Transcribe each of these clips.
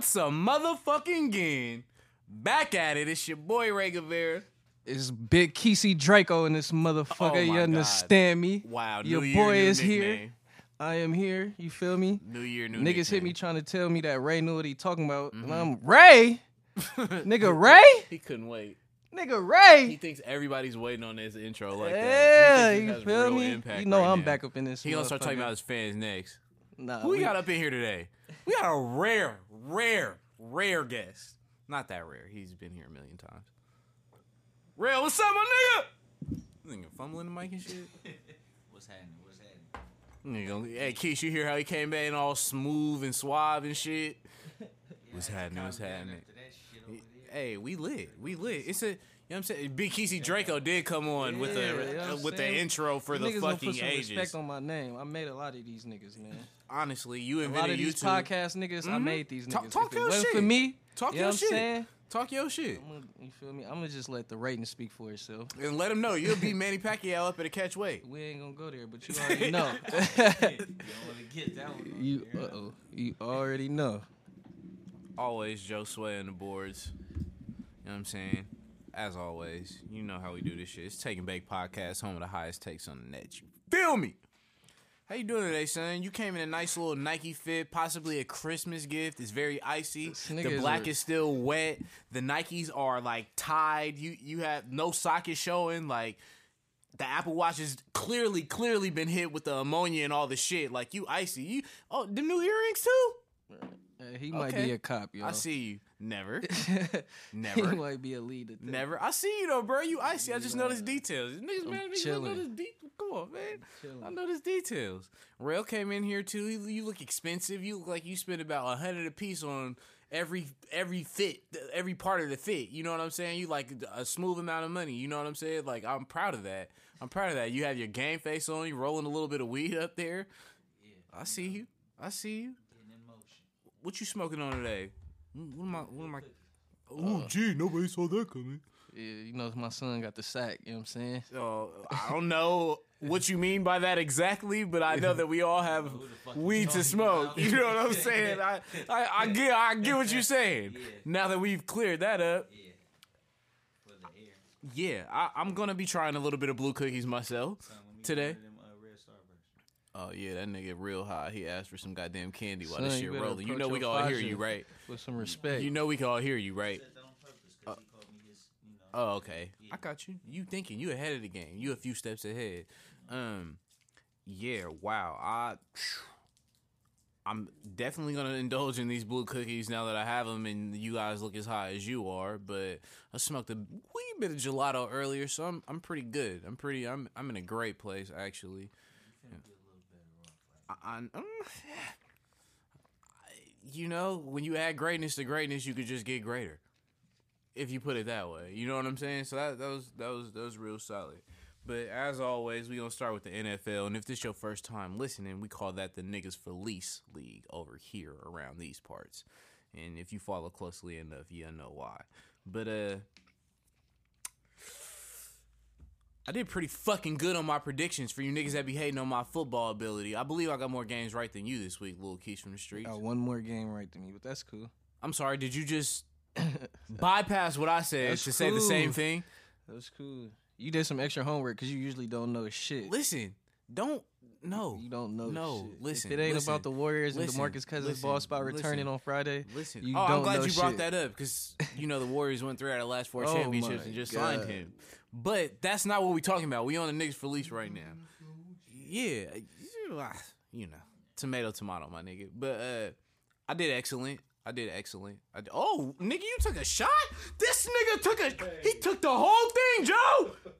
once a motherfucking again. Back at it. It's your boy Ray Guevara. It's Big Kesey Draco in this motherfucker. Oh you God. understand me? Wow, Your year, boy is here. I am here. You feel me? New year, new Niggas hit me trying to tell me that Ray knew what he talking about. Mm-hmm. And I'm Ray? Nigga Ray? He couldn't wait. Nigga Ray. He thinks everybody's waiting on his intro like that. Yeah, thinks it you feel me? You know right I'm now. back up in this. He gonna start talking about his fans next. Nah, Who we got up in here today? We got a rare, rare, rare guest. Not that rare. He's been here a million times. Real, what's up, my nigga? Nigga fumbling the mic and shit. What's happening? What's happening? Nigga, hey, Keith, you hear how he came back in all smooth and suave and shit? What's happening? What's happening? After that shit over there. Hey, we lit. We lit. It's a, you know what I'm saying? Big Kesey Draco did come on with the you know with the intro for the gonna fucking put some ages. respect on my name. I made a lot of these niggas, man. Honestly, you A lot of invented these YouTube. podcast niggas, I Mhm. made these niggas. Talk- talk your shit. for me, Talk you your know what shit. I'm saying? Talk your shit. I'm gonna, you feel me? I'm gonna just let the rating speak for itself. And let them know you'll be Manny Pacquiao up at a catch weight. We ain't gonna go there, but you already know. You don't want to get that one. on you, uh oh, you already know. Always Joe Sway on the boards. You know what I'm saying? As always, you know how we do this shit. It's Taking Bake Podcast, home of the highest takes on the net. You feel me? How you doing today, son? You came in a nice little Nike fit, possibly a Christmas gift. It's very icy. The nigga is black is still wet. The Nikes are like tied. You you have no socket showing. Like the Apple Watch has clearly, clearly been hit with the ammonia and all the shit. Like you icy. You oh, the new earrings too. Uh, he might Okay. be a cop, yo. I see you. Never. Never. he might be a leader. too. Never. I see you though, bro. You icy. I just know noticed details. Niggas I'm mad at me. 'cause I chilling. noticed de- Come on, man. I noticed details. Rail came in here too. You, you look expensive. You look like you spent about a hundred a piece on every every fit, every part of the fit. You know what I'm saying? You like a smooth amount of money. You know what I'm saying? Like I'm proud of that. I'm proud of that. You have your game face on. You rolling a little bit of weed up there. I see you. I see you. Getting in motion. What you smoking on today? What am I? What am I? Oh, gee, nobody saw that coming. Yeah, you know my son got the sack. You know what I'm saying? So I don't know what you mean by that exactly, but I know that we all have Who the fuck weed to smoke. You know what I'm saying? I, I, I get I get what you're saying. Yeah. Now that we've cleared that up, Yeah. For the air. yeah, I, I'm gonna be trying a little bit of blue cookies myself Son, today. get one of them, uh, red Starbursts. Oh yeah, that nigga real high. He asked for some goddamn candy while Son, this you shit better rolling. You know we can all hear you, right? With some respect. You know we can all hear you, right? Said that on purpose because he called me his, you know. Oh, okay. I got you. You thinking you ahead of the game. You a few steps ahead. Um, yeah. Wow. I. I'm definitely gonna indulge in these blue cookies now that I have them, and you guys look as high as you are. But I smoked a wee bit of gelato earlier, so I'm I'm pretty good. I'm pretty. I'm I'm in a great place actually. Finna get a little better off. Like, I, I, you know, when you add greatness to greatness, you could just get greater. If you put it that way, you know what I'm saying. So that, that was that was that was real solid. But as always, we gonna start with the NFL, and if this your first time listening, we call that the niggas Felice League over here around these parts. And if you follow closely enough, you'll know why. But uh, I did pretty fucking good on my predictions for you niggas that be hating on my football ability. I believe I got more games right than you this week, little Keys from the streets. Got one more game right than me, but that's cool. I'm sorry, did you just bypass what I said That's to say the same thing? That's cool. You did some extra homework because you usually don't know shit. Listen, don't no. You don't know. No, shit. listen, If it ain't listen, about the Warriors listen, and Demarcus Cousins' listen, ball spot returning on Friday, Listen, you oh, I'm glad you brought shit. that up because you know the Warriors went three out of the last four Oh championships and just God. signed him. But that's not what we're talking about. We on the niggas release right now. Yeah, you know, tomato, tomato, my nigga. But uh, I did excellent. I did excellent. I did, oh, nigga, you took a shot. This nigga took a. He took the whole thing, Joe.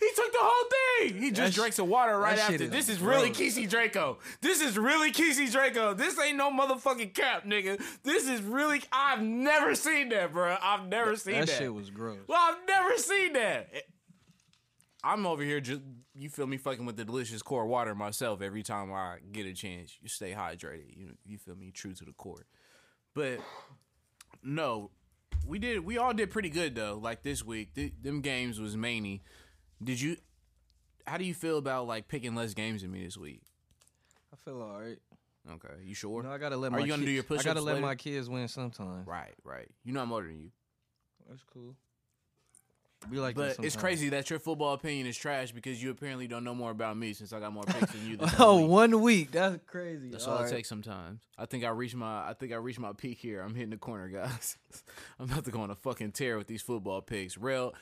He took the whole thing. He just sh- drank some water right after. This is really gross. Kesey Draco. This is really Kesey Draco. This ain't no motherfucking cap, nigga. This is really. I've never seen that, bro. I've never seen that. that shit was gross. Well, I've never seen that. I'm over here just you feel me fucking with the delicious core water myself every time I get a chance. You stay hydrated. You you feel me true to the core. But no, we did we all did pretty good though. Like this week, Th- them games was many. Did you? How do you feel about like picking less games than me this week? I feel all right. Okay, you sure? No, I gotta let Are my you gonna kid- do your push? I gotta let later? my kids win sometimes. Right, right. You know I'm older than you. That's cool. Be like But it's sometimes. crazy that your football opinion is trash because you apparently don't know more about me since I got more picks than you. This Oh, week. one week. That's crazy. That's all, it takes sometimes. I think I reached my I think I reached my peak here. I'm hitting the corner, guys. I'm about to go on a fucking tear with these football picks. Real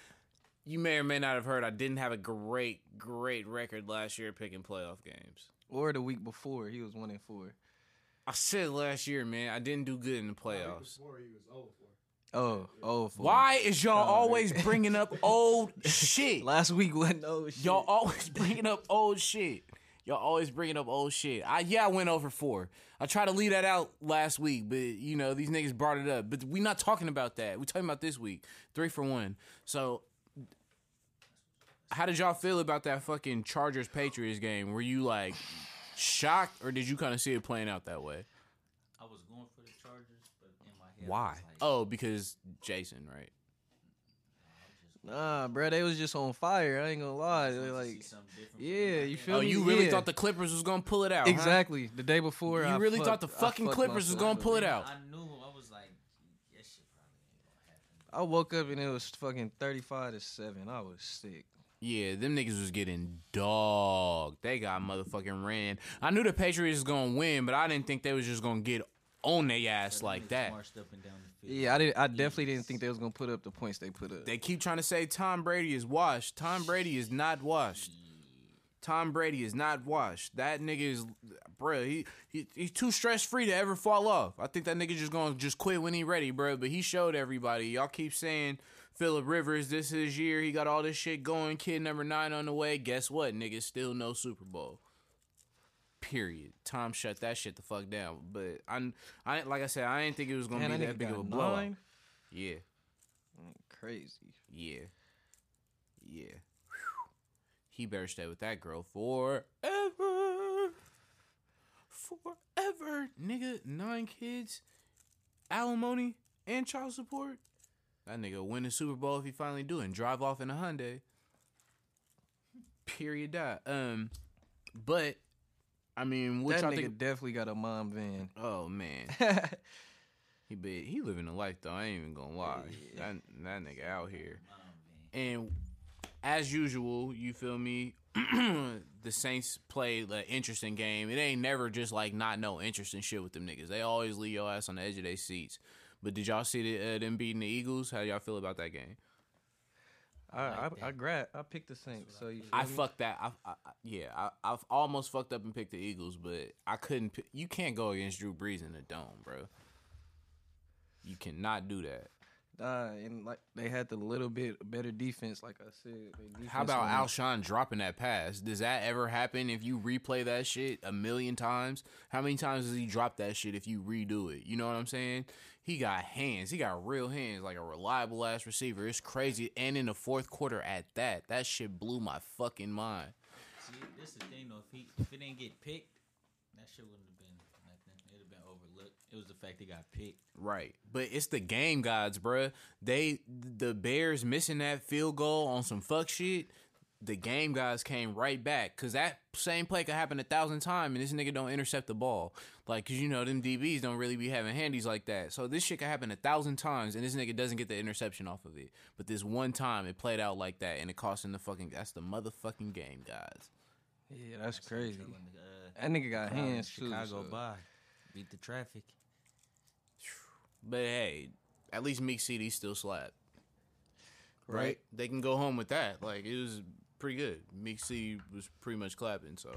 you may or may not have heard I didn't have a great, great record last year picking playoff games. Or the week before, he was one and four. I said last year, man, I didn't do good in the playoffs. Before he was oh over for. Oh, oh, four. Why is y'all Sorry. always bringing up old shit? Last week wasn't oh shit. Y'all always bringing up old shit. Y'all always bringing up old shit. I yeah, I went oh over four. I tried to leave that out last week, but you know these niggas brought it up. But we not talking about that. We talking about this week, three for one. So, how did y'all feel about that fucking Chargers Patriots game? Were you like shocked, or did you kind of see it playing out that way? I was going for the Chargers, but in my head, Why? like, Oh, because Jason, right? Nah, bro, they was just on fire. I ain't gonna lie. They wanted like, see something different from yeah, you oh, feel Oh, me? you really Yeah. thought the Clippers was gonna pull it out? huh? exactly the day before. You I really thought the fucking Clippers was gonna pull it out? I knew. I was like, that shit probably ain't gonna happen. I woke up and it was fucking thirty-five to seven. I was sick. Yeah, them niggas was getting dog. They got motherfucking ran. I knew the Patriots was gonna win, but I didn't think they was just gonna get on their ass So like that. Up and down the field. Yeah, I did. I definitely didn't think they was gonna put up the points they put up. They keep trying to say Tom Brady is washed. Tom Brady is not washed. Tom Brady is not washed. That nigga is, bruh. He, he he's too stress free to ever fall off. I think that nigga just gonna just quit when he ready, bruh. But he showed everybody. Y'all keep saying Philip Rivers, this is year. He got all this shit going. Kid number nine on the way. Guess what, nigga? Still no Super Bowl. Period. Tom shut that shit the fuck down. But I, I like I said, I didn't think it was gonna Man, be that that big of a blowout. Yeah. Crazy. Yeah. Yeah. Whew. He better stay with that girl forever. Forever. Nigga, nine kids, alimony, and child support. That nigga win the Super Bowl if he finally do and drive off in a Hyundai. Period. Dot. Um, but I mean, what that y'all nigga think? definitely got a mom van. Oh man, he be he living a life though. I ain't even gonna lie. That that nigga out here. And as usual, you feel me? the Saints played an interesting game. It ain't never just like not no interesting shit with them niggas. They always leave your ass on the edge of their seats. But did y'all see the, uh, them beating the Eagles? How y'all feel about that game? I I, like I that. grab I picked the Saints. So you. I feel me? fucked that. I, I, I- yeah, I, I've almost fucked up and picked the Eagles, but I couldn't. Pick, you can't go against Drew Brees in the dome, bro. You cannot do that. Uh, and like they had the little bit better defense, like I said. How about on- Alshon dropping that pass? Does that ever happen if you replay that shit a million times? How many times does he drop that shit if you redo it? You know what I'm saying? He got hands. He got real hands, like a reliable ass receiver. It's crazy. And in the fourth quarter at that, that shit blew my fucking mind. See, this is the thing though. If he if it didn't get picked, that shit wouldn't have been nothing. It'd have been overlooked. It was the fact they got picked. Right. But it's the game gods, bruh. They the Bears missing that field goal on some fuck shit. The game guys came right back because that same play could happen a thousand times and this nigga don't intercept the ball. Like, cause you know them DBs don't really be having handies like that. So this shit could happen a thousand times and this nigga doesn't get the interception off of it. But this one time it played out like that and it cost him the fucking. That's the motherfucking game, guys. Yeah, that's So crazy. uh, That nigga got crowd in hands too. Chicago so- by beat the traffic. But hey, at least Meek City's still slap. right? Right. They can go home with that. Like it was pretty good. Meek C was pretty much clapping. So,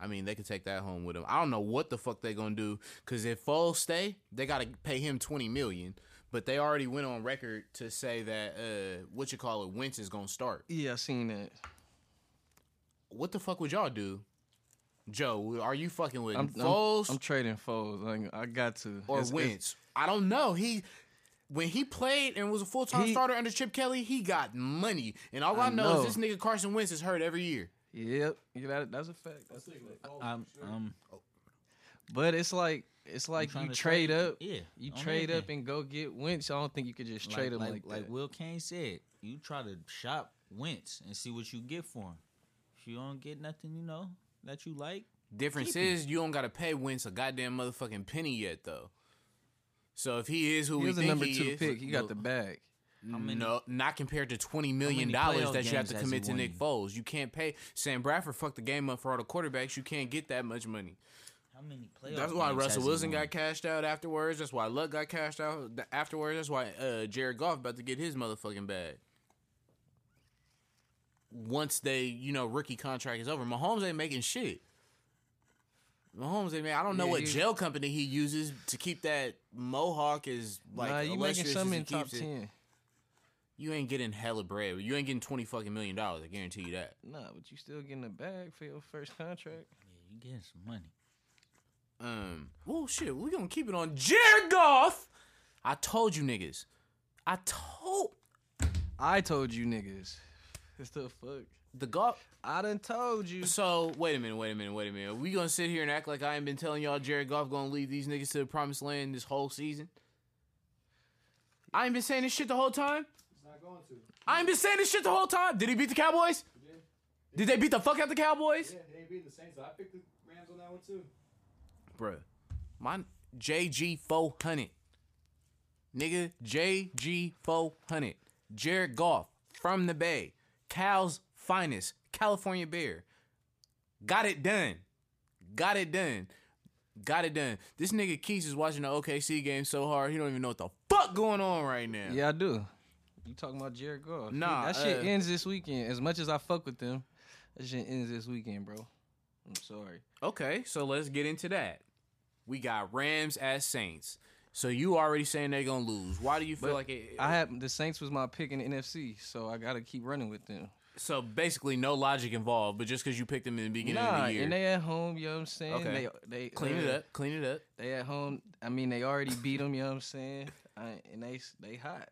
I mean, they could take that home with them. I don't know what the fuck they gonna do because if Foles stay, they gotta pay him twenty million. But they already went on record to say that uh, what you call it, Wentz is gonna start. Yeah, I seen that. What the fuck would y'all do, Joe? Are you fucking with I'm, I'm, Foles I'm trading foes. Like, I got to. or It's- it's- Wentz? I don't know. He. When he played and was a full time starter under Chip Kelly, he got money. And all I, I know, know. is this nigga Carson Wentz is hurt every year. Yep. Yeah, that, that's a fact. That's a fact. I'm, um, But it's like it's like you trade trade- up. yeah, You on trade up and go get Wentz. I don't think you could just trade him like, like that. Will Kane said, you try to shop Wentz and see what you get for him. If you don't get nothing, you know that you like, Difference is you don't gotta pay Wentz a goddamn motherfucking penny yet though. So if he is who He we was a think number he two is, pick. He got look, the bag. many- no, not compared to twenty million many dollars playoff that you have games to has commit to won Nick you? Foles. You can't pay Sam Bradford Fuck the game up for all the quarterbacks. You can't get that much money. How many playoff That's why games Russell has he Wilson won? got cashed out afterwards. That's why Luck got cashed out th- afterwards. That's why uh, Jared Goff about to get his motherfucking bag. Once they, you know, rookie contract is over, Mahomes ain't making shit. Mahomes ain't. I don't know Yeah, what he- gel company he uses to keep that mohawk as like nah, you making illustrious something in top it. ten. You ain't getting hella bread. You ain't getting twenty fucking million dollars. I guarantee you that. Nah, but you still getting a bag for your first contract. Yeah, you getting some money. Um. Well, shit. We gonna keep it on Jared Goff. I told you niggas. I told I told you niggas. It's the fuck. The Goff. I done told you. So wait a minute. Wait a minute. Wait a minute. we gonna sit here and act like I ain't been telling y'all Jared Goff gonna lead these niggas to the promised land this whole season? I ain't been saying this shit the whole time. He's not going to. I ain't been saying this shit the whole time. Did he beat the Cowboys? Did they beat the fuck out the Cowboys? Yeah, they ain't beating the Saints. I picked the Rams on that one too. Bruh. My JG 400. Nigga, JG 400. Jared Goff from the Bay. Cal's finest. California Bear. Got it done. Got it done. Got it done. This nigga Keys is watching the OKC game so hard, he don't even know what the fuck going on right now. Yeah, I do. You talking about Jared Goff? Nah, that shit uh, ends this weekend. As much as I fuck with them, that shit ends this weekend, bro. I'm sorry. Okay, so let's get into that. We got Rams as Saints. So you already saying they're gonna lose. Why do you feel But like it? I had the Saints was my pick in the NFC, so I gotta keep running with them. So basically, no logic involved, but just because you picked them in the beginning Nah, of the year, and they at home. You know what I'm saying? Okay. They they clean uh, it up, clean it up. They at home. I mean, they already beat them. You know what I'm saying? I, and they they hot.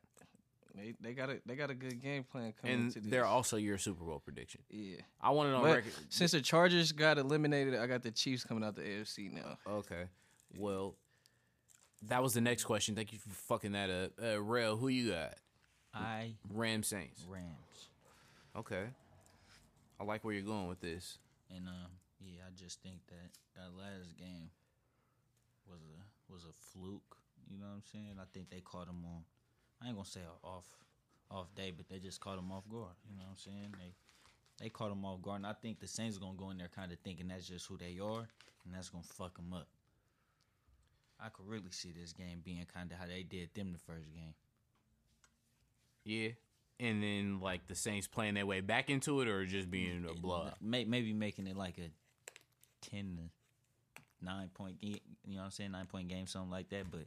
They they got a they got a good game plan coming And into this. they're also your Super Bowl prediction. yeah. I want it on But record. since the Chargers got eliminated, I got the Chiefs coming out the AFC now. Okay, well, that was the next question. Thank you for fucking that up. Uh, Rail, who you got? I Ram Saints. Rams. Okay, I like where you're going with this. And um, yeah, I just think that that last game was a was a fluke. You know what I'm saying? I think they caught him on. I ain't gonna say a off off day, but they just caught him off guard. You know what I'm saying? They they caught him off guard, and I think the Saints are gonna go in there kind of thinking that's just who they are, and that's gonna fuck them up. I could really see this game being kind of how they did them the first game. Yeah, and then like the Saints playing their way back into it, or just being a blowout. Maybe making it like a ten to nine point, game, you know what I'm saying, nine point game, something like that. But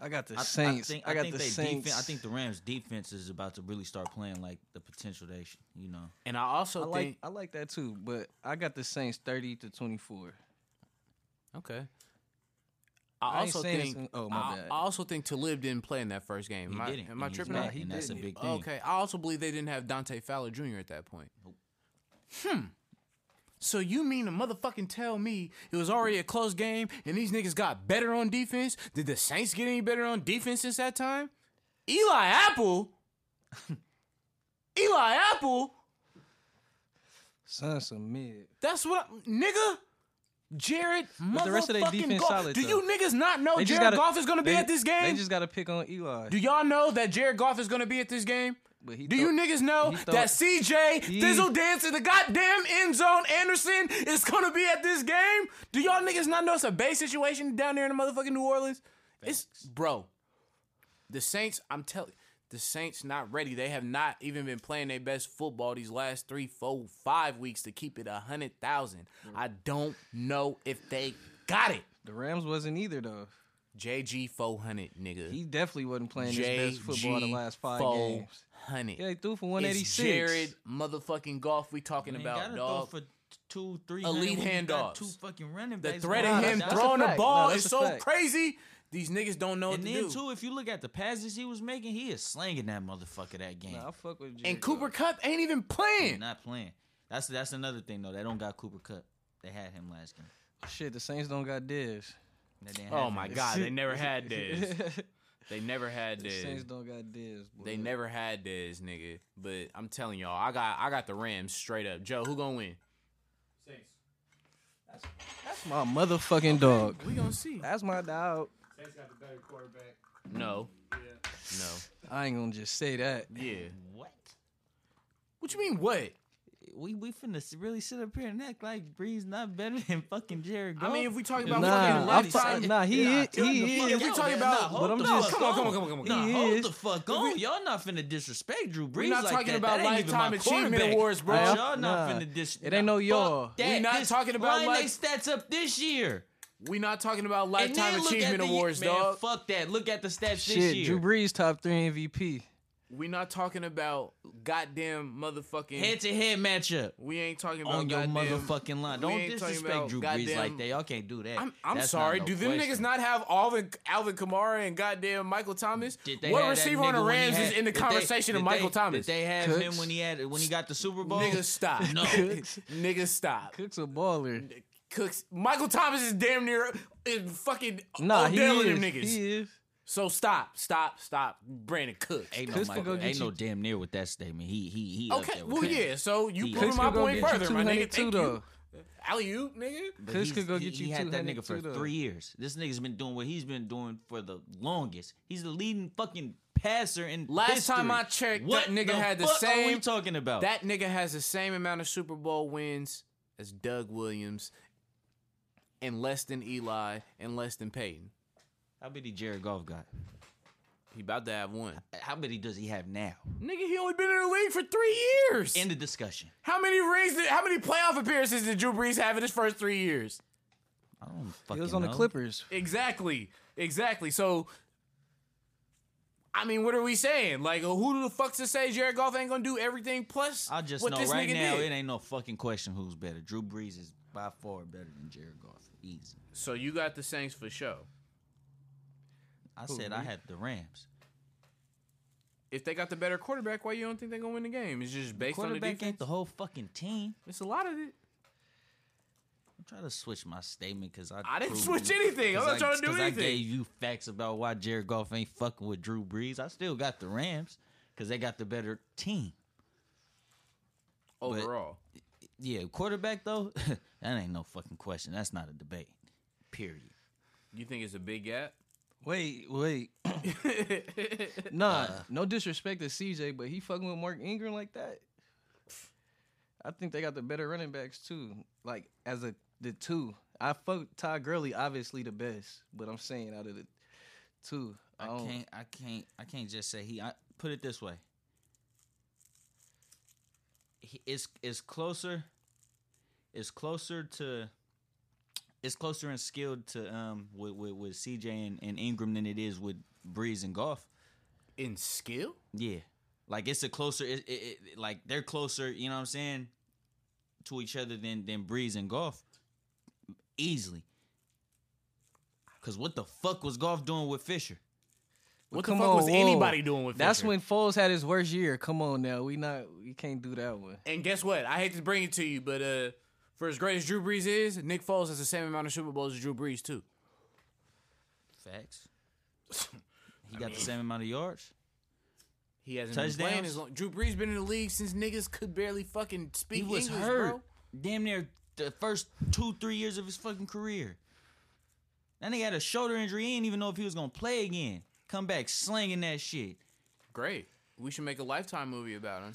I got the I, Saints. I think, I, got think the Saints. Defense, I think the Rams defense is about to really start playing like the potential they, sh- you know. And I also I like think I like that too, but I got the Saints thirty to twenty four. okay. I I also think. oh, my I, bad. I also think Talib didn't play in that first game. He Am didn't. am I tripping? back? He and that's didn't. big thing. Okay. I also believe they didn't have Dante Fowler Jr. at that point. Nope. Hmm. So you mean to motherfucking tell me it was already a close game and these niggas got better on defense? Did the Saints get any better on defense since that time? Eli Apple. Eli Apple. Son, some mid. That's what I, nigga. Jared, But the rest of their motherfucking defense Goff. solid, Do though. you niggas not know They Jared gotta- Goff is gonna be at this game? They just got to pick on Eli. Do y'all know that Jared Goff is gonna be at this game? Do throw- you niggas know that CJ he- Thizzle Dance in the goddamn end zone Anderson is gonna be at this game? Do y'all niggas not know it's a base situation down there in the motherfucking New Orleans? It's bro. The Saints, I'm telling the Saints not ready. They have not even been playing their best football these last three, four, five weeks to keep it a hundred thousand. I don't know if they got it. The Rams wasn't either though. JG four hundred nigga. He definitely wasn't playing his best football the last five four games. hundred. Yeah, he threw for one eighty It's. Jared motherfucking Goff we talking Man, about, gotta dog. throw for two, three Elite hundred when you got handoffs. Two fucking running The backs. threat Nah, of him that's- a throwing the fact. ball No, is a so fact. crazy. These niggas don't know what And to then do. too, if you look at the passes he was making, he is slanging that motherfucker that game. Nah, I fuck with Jared and Cooper Kupp ain't even He's playing. not playing. That's that's another thing though. They don't got Cooper Kupp. They had him last game. Shit, the Saints don't got Diz. They didn't Oh have my him. god, they never had this. They never had this. The Saints don't got Diz. They never had this, nigga. But I'm telling y'all, I got I got the Rams straight up. Joe, who gonna win? Saints. That's my motherfucking dog. We gonna see. That's my dog. Saints got the better quarterback. No, Yeah. no, I ain't gonna just say that. yeah. What? What you mean? What? We we finna really sit up here and act like Brees not better than fucking Jared Goff. I mean, if we talk about Nah, fucking I'm lifetime, t- nah, he Yeah, is. He is. If we out, talking about- Nah, hold but I'm the just- Come on, come on, on. come on, come on. Nah, He hold is. the fuck on. Y'all not finna disrespect Drew Brees not like talking that. about That ain't lifetime achievement awards, bro. Y'all Nah, not finna dis. it ain't no Fuck y'all. that. We not This- talking about line life- they stats up this year. We not talking about lifetime then look at achievement the- awards, man, dog. Fuck that. Look at the stats this year. Drew Brees top three MVP. We not talking about goddamn motherfucking. Head to head matchup. we ain't talking about On your goddamn- motherfucking line. Don't disrespect about Drew Brees like that. Y'all can't do that. I'm, I'm sorry. not Do no them question. niggas not have Alvin Alvin Kamara and goddamn Michael Thomas? Did they What have receiver on the nigga Rams had- is in the did they- conversation of Michael they- Thomas? Did they have Cooks? him when he had when he got the Super Bowl? Niggas stop. No. Nigga, stop. Cook's a baller. Cooks. Michael Thomas is damn near is fucking Nah, he Odell and is. them niggas. He is. So stop, stop, stop. Brandin Cooks. Ain't no, Cooks Michael, go get ain't no damn near with that statement. He he he. Okay, there with well, that. yeah. So you He- proving Cooks my go point get you further, my nigga. Thank too, you. though. Alley oop, nigga. But Cooks he's- could go he- get you He had that nigga for though. three years. This nigga's been doing what he's been doing for the longest. He's the leading fucking passer in Last history. time I checked, what that nigga the had the fuck Are we talking about That nigga has the same amount of Super Bowl wins as Doug Williams, and less than Eli, and less than Peyton. How many Jared Goff got? He about to have one. How many does he have now? Nigga, he only been in the league for three years. End of discussion. how many rings? Did, how many playoff appearances did Drew Brees have in his first three years? I don't know. He was on the. Clippers. Exactly, exactly. So, I mean, what are we saying? Like, who the fuck to say Jared Goff ain't gonna do everything plus I just what know this right now did? it ain't no fucking question who's better. Drew Brees is by far better than Jared Goff. Easy. So you got the Saints for show. I said I had the Rams. If they got the better quarterback, why you don't think they're gonna win the game? It's just based on the Quarterback defense. ain't the whole fucking team. it's a lot of it. I'm trying to switch my statement because I I didn't proved switch anything. I'm not trying to do 'cause anything. I gave you facts about why Jared Goff ain't fucking with Drew Brees. I still got the Rams because they got the better team. Overall, Yeah, quarterback though, that ain't no fucking question. That's not a debate. Period. you think it's a big gap? Wait, wait. nah, uh. no disrespect to CJ, but he fucking with Mark Ingram like that. I think they got the better running backs too. Like as a the two, I fuck Todd Gurley obviously the best, but I'm saying out of the two, I, I can't. I can't. I can't just say he. I put it this way. He, it's it's closer. It's closer to. It's closer in skill to um with with, with CJ and, and Ingram than it is with Brees and Goff. In skill? Yeah, like it's a closer. It, it, it, like they're closer. You know what I'm saying? To each other than than Brees and Goff Easily. Cause what the fuck was Goff doing with Fisher? What Come the fuck on, was whoa. anybody doing with That's Fisher? when Foles had his worst year. Come on now, we not we can't do that one. And guess what? I hate to bring it to you, but uh, for as great as Drew Brees is, Nick Foles has the same amount of Super Bowls as Drew Brees too. Facts. He got the same amount of yards. He hasn't been playing Touchdowns? as long. Drew Brees been in the league since niggas could barely fucking speak He was English, hurt. bro. Damn near the first two, three years of his fucking career. That nigga had a shoulder injury. He didn't even know if he was gonna play again. Come back slinging that shit. Great. We should make a lifetime movie about him,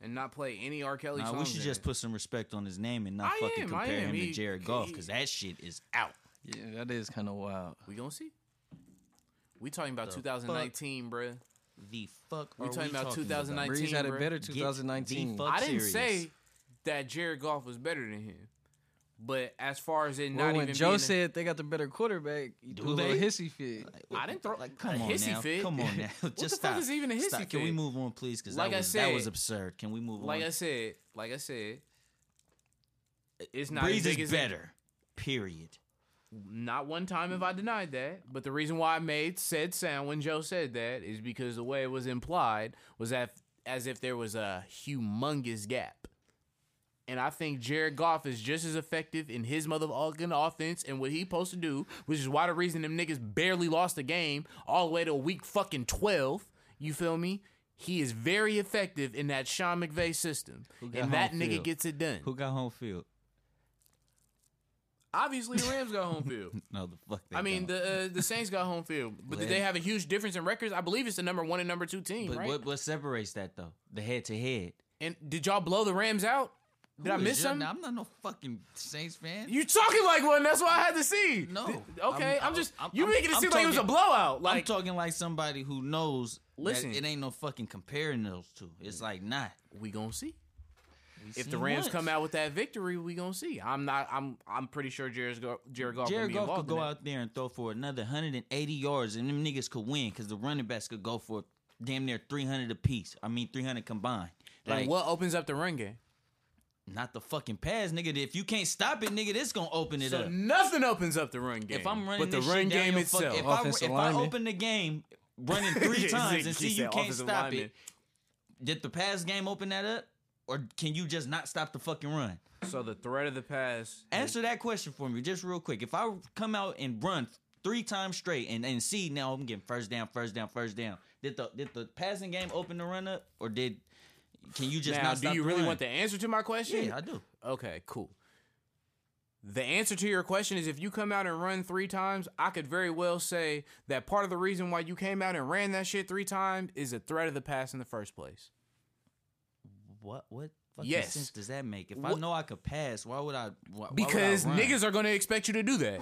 and not play any R. Kelly Nah, songs. we should just it. put some respect on his name and not I fucking am, compare him He- to Jared Goff because that shit is out. Yeah, that is kind of wild. We gonna see. We talking about The 2019, bruh. The fuck We are talking we about talking 2019. Brees had a better 2019. I didn't serious. say that Jared Goff was better than him, but as far as it Well, not when even Joe being a- said they got the better quarterback, you Do do a little they? hissy fit. I didn't throw Like, a come on hissy now. fit. Come on now. What the stop. fuck is even a hissy Stop. Can we move on, please? Because Like that, I was, that was absurd. Can we move like on? Like I said, like I said, it's not Brees as big is as better. Period. Not one time have I denied that, but the reason why I made said sound when Joe said that is because the way it was implied was that as if there was a humongous gap. And I think Jared Goff is just as effective in his motherfucking offense and what he supposed to do, which is why the reason them niggas barely lost the game all the way to week fucking 12. You feel me? He is very effective in that Sean McVay system. And that nigga field? gets it done. Who got home field? Obviously, the Rams got home field. No, the fuck. They I mean, don't. the uh, the Saints got home field, but did they have a huge difference in records? I believe it's the number one and number two team, but right? what what separates that though? The head to head. and did y'all blow the Rams out? Did I miss something? I'm not no fucking Saints fan. You talking like one? That's what I had to see. No. Okay. I'm, I'm- just I'm- you I'm- making it I'm seem like it was a talking- blowout. I'm Like talking like somebody who knows. Listen. it ain't no fucking comparing those two. It's mm. like not. we gonna see. We If the Rams come out with that victory, we gonna see. I'm not. I'm. I'm pretty sure Jared Go- Jared Goff Jared Goff could go that. out there and throw for another 180 yards, and them niggas could win because the running backs could go for damn near 300 apiece. I mean, 300 combined. And Like, what opens up the run game? Not the fucking pass, nigga. If you can't stop it, nigga, this gonna open it So up. nothing opens up the run game. If I'm running but the this run shit down game your fuck- itself. if, I, Offensive if I open the game running three times and see you can't stop lineman. it, did the pass game open that up, or can you just not stop the fucking run? So the threat of the pass. Answer that question for me, just real quick. If I come out and run three times straight and, and see now I'm getting first down, first down, first down. Did the did the passing game open the run up, or did can you just now, not do you really run? want the answer to my question? Yeah, I do. Okay, cool. The answer to your question is if you come out and run three times, I could very well say that part of the reason why you came out and ran that shit three times is a threat of the pass in the first place. What what fucking Yes. sense does that make? If I know I could pass, why would I? Why, why would I Because niggas are going to expect you to do that.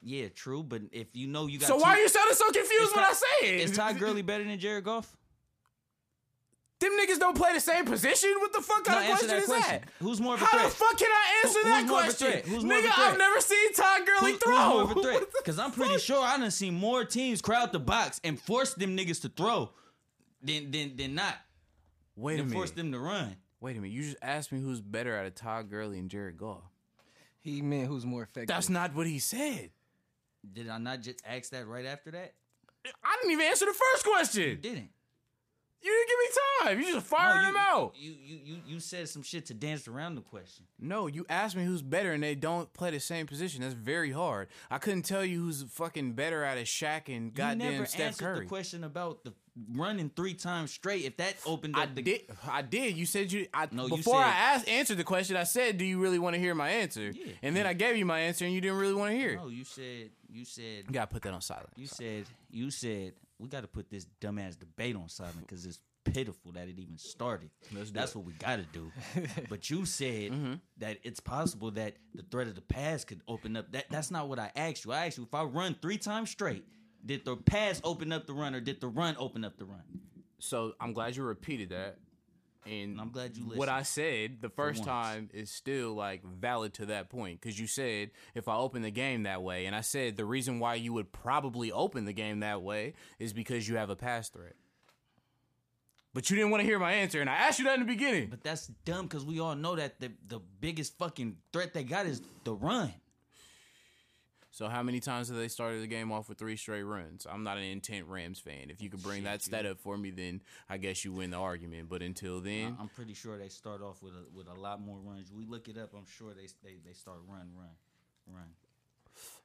Yeah, true. But if you know you got, So two, why are you sounding so confused when I say it? Is Todd Gurley better than Jared Goff? Them niggas don't play the same position? What the fuck kind No, of question that is question. that? Who's more of a How threat? the fuck can I answer Who- that who's more of a question? Who's more of a Nigga. I've never seen Todd Gurley Who- throw. Who's more of a threat? Because I'm pretty sure I done seen more teams crowd the box and force them niggas to throw than than than not. Wait a minute. force them to run. Wait a minute. You just asked me who's better out of Todd Gurley and Jared Goff. He meant who's more effective. That's not what he said. Did I not just ask that right after that? I didn't even answer the first question. You question. didn't. You didn't give me time. You just fired No, him out. You, you you you said some shit to dance around the question. No, you asked me who's better, and they don't play the same position. That's very hard. I couldn't tell you who's fucking better out of Shaq and you goddamn never Steph answered Curry. the question about the running three times straight. If that opened up I the did. I did. You said you. I, No, you before I said- asked, answered the question, I said, "Do you really want to hear my answer?" Yeah. And then I gave you my answer, and you didn't really want to hear it. no, you said you said You gotta put that on silent. You said you said we got to put this dumbass debate on silent because it's pitiful that it even started. That's it. Mm-hmm. what we got to do. but you said that it's possible that the threat of the pass could open up. That that's not what I asked you. I asked you if I run three times straight, did the pass open up the run or did the run open up the run? So I'm glad you repeated that. And I'm glad you What. I said the first time is still like valid to that point because you said if I open the game that way, and I said the reason why you would probably open the game that way is because you have a pass threat. But you didn't want to hear my answer, and I asked you that in the beginning. But that's dumb because we all know that the the biggest fucking threat they got is the run. So how many times have they started the game off with three straight runs? I'm not an intent Rams fan. If you could bring that stat up for me, then I guess you win the argument. But until then, I'm pretty sure they start off with a with a lot more runs. We look it up. I'm sure they they, they start run run run.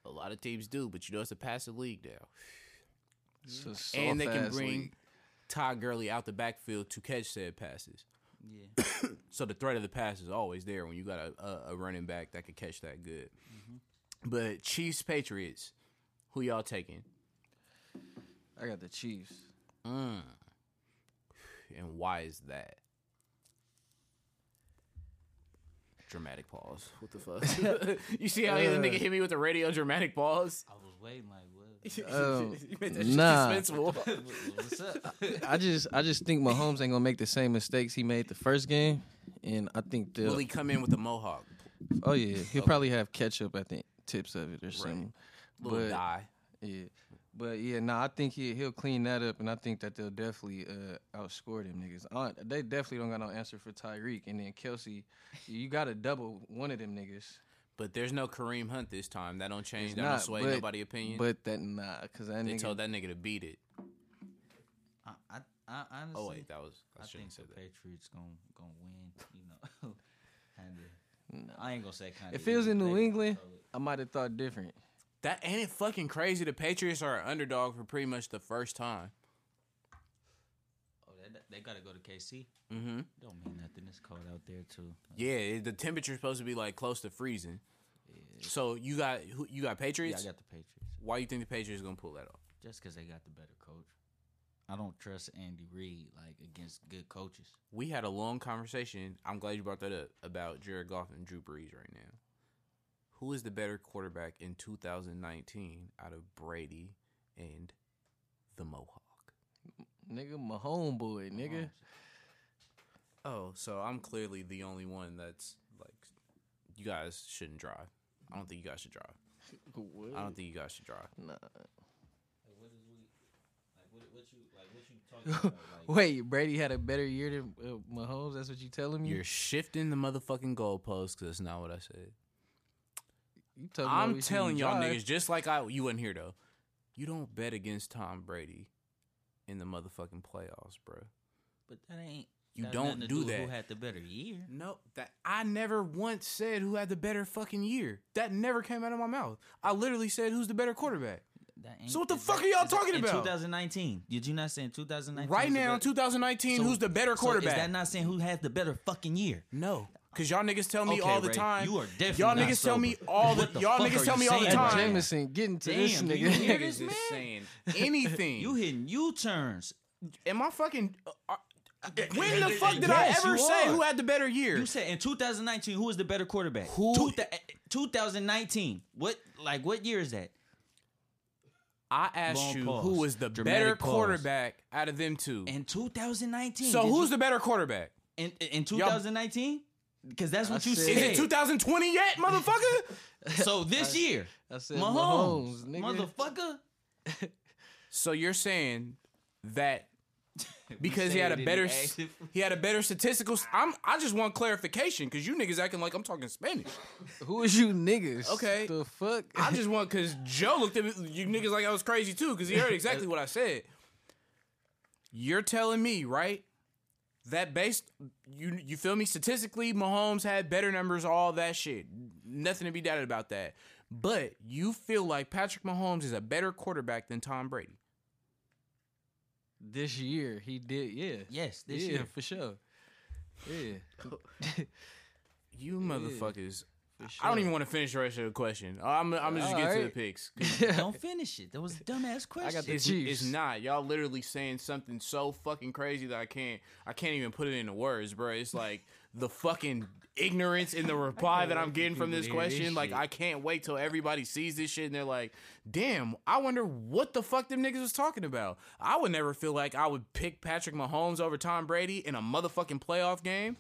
a lot of teams do. But you know it's a passive league now. A and they can bring league. Todd Gurley out the backfield to catch said passes. Yeah. So the threat of the pass is always there when you got a, a, a running back that could catch that good. Mm-hmm. But Chiefs Patriots, who y'all taking? I got the Chiefs. Mm. And why is that? Dramatic pause. What the fuck? you see how the nigga hit me with the radio dramatic pause? I was waiting like, what? Um, you made that shit nah. What's up? I just I just think Mahomes ain't gonna make the same mistakes he made the first game, and I think Will they'll. he come in with a mohawk? oh yeah, he'll probably have ketchup at the tips of it or something. Little But- die. Yeah, but yeah, no, I think he he'll clean that up, and I think that they'll definitely uh, outscore them niggas. Uh, they definitely don't got no answer for Tyreek, and then Kelce, you got to double one of them niggas. But there's no Kareem Hunt this time. That don't change. It's That don't sway but- nobody opinion. But that nah, cause they nigga. told that nigga to beat it. I, I, I honestly, Oh wait, that was I, I shouldn't think the that. Patriots gonna gonna win. You know, kind of. I ain't gonna say kind of. if it was in New England, I might have thought different. That ain't it fucking crazy. The Patriots are an underdog for pretty much the first time. Oh, they, they gotta go to KC. Mm-hmm. Don't mean nothing. It's cold out there too. Yeah, the temperature's supposed to be like close to freezing. So you got who? You got Yeah, Patriots. I got the Patriots. Why you think the Patriots gonna pull that off? Just because they got the better coach. I don't trust Andy Reid like against good coaches. We had a long conversation. I'm glad you brought that up about Jared Goff and Drew Brees right now. Who is the better quarterback in 2019 out of Brady and the Mohawk? Nigga, my homeboy, nigga. Oh, so I'm clearly the only one that's like, you guys shouldn't drive. I don't think you guys should drive. What? I don't think you guys should drive. Nah. Like, what is we? Like, what, what you like? What you talking about? Like, Wait, Brady had a better year than uh, Mahomes. That's what you telling me? You're shifting the motherfucking goalpost because that's not what I said. You telling me I'm telling y'all drive. niggas, just like I, you wasn't here though. You don't bet against Tom Brady in the motherfucking playoffs, bro. but that ain't. You got don't nothing to do that. Who had the better year? No, that I never once said who had the better fucking year. That never came out of my mouth. I literally said who's the better quarterback. That ain't, So what the fuck that- are y'all talking about? 2019. Did you not say in 2019? Right now, better- 2019, So- who's the better so quarterback? is that not saying who has the better fucking year? no, because y'all niggas tell me Okay, all the Ray, time. you are definitely y'all not niggas tell me all the What the y'all fuck niggas are tell you me all the saying, time. Jay? Jameson getting to this Damn, do you nigga. hear Niggas is man? saying anything. You hitting U-turns. Am I fucking? Uh, uh, when the fuck did I ever say are. who had the better year? You said in 2019, who was the better quarterback? Who- Two thou- 2019. What like what year is that? I asked Long you pause. who was the Dramatic better pause. quarterback out of them two. In 2019. so Did who's you- the better quarterback? in in 2019? Because that's what I you said- said. Is it 2020 yet, motherfucker? so this year, I said Mahomes, Mahomes, nigga. motherfucker. so you're saying that because he had a better the s- active- he had a better statistical. s- I'm I just want clarification because you niggas acting like I'm talking Spanish. Who is you niggas? Okay. The fuck? I just want because Joe looked at me, you niggas like I was crazy too because he heard exactly what I said. You're telling me right that based you you feel me statistically Mahomes had better numbers, all that shit, nothing to be doubted about that. But you feel like Patrick Mahomes is a better quarterback than Tom Brady. this year he did. Yeah. Yes, this yeah, year. for sure. Yeah. You motherfuckers. For I don't even want to finish the rest of the question. Uh, I'm I'm just get to the picks. Don't finish it. That was a dumbass question. got the It's, Chiefs. it's not. Y'all literally saying something so fucking crazy that I can't I can't even put it into words, bro. It's like the fucking ignorance in the reply that I'm getting from this people to hear this question. Like. I can't wait till everybody sees this shit and they're like, "Damn, I wonder what the fuck them niggas was talking about." I would never feel like I would pick Patrick Mahomes over Tom Brady in a motherfucking playoff game.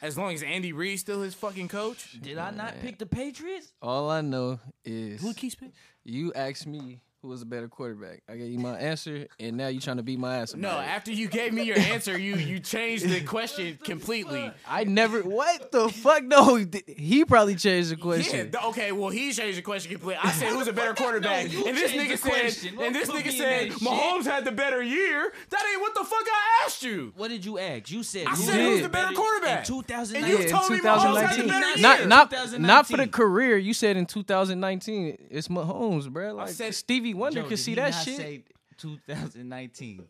As long as Andy Reid's still his fucking coach. Did I not pick the Patriots? All I know is Who keeps picking? you asked me who was a better quarterback. I gave you my answer, and now you're trying to beat my ass. No, it. after you gave me your answer, you you changed the question completely. I never. What the fuck? No, he probably changed the question. th- okay, well he changed the question completely. I said who's a better quarterback, No, and this nigga said, question. and this nigga said that Mahomes had the better year. That ain't what the fuck I asked you. What did you ask? You said I who said who's was the better quarterback? in And 2019. you told me Mahomes had the better year. Not not not for the career. You said in 2019, it's Mahomes, bro. Like I said- Stevie Wonder Joe, could see he that not shit. say 2019.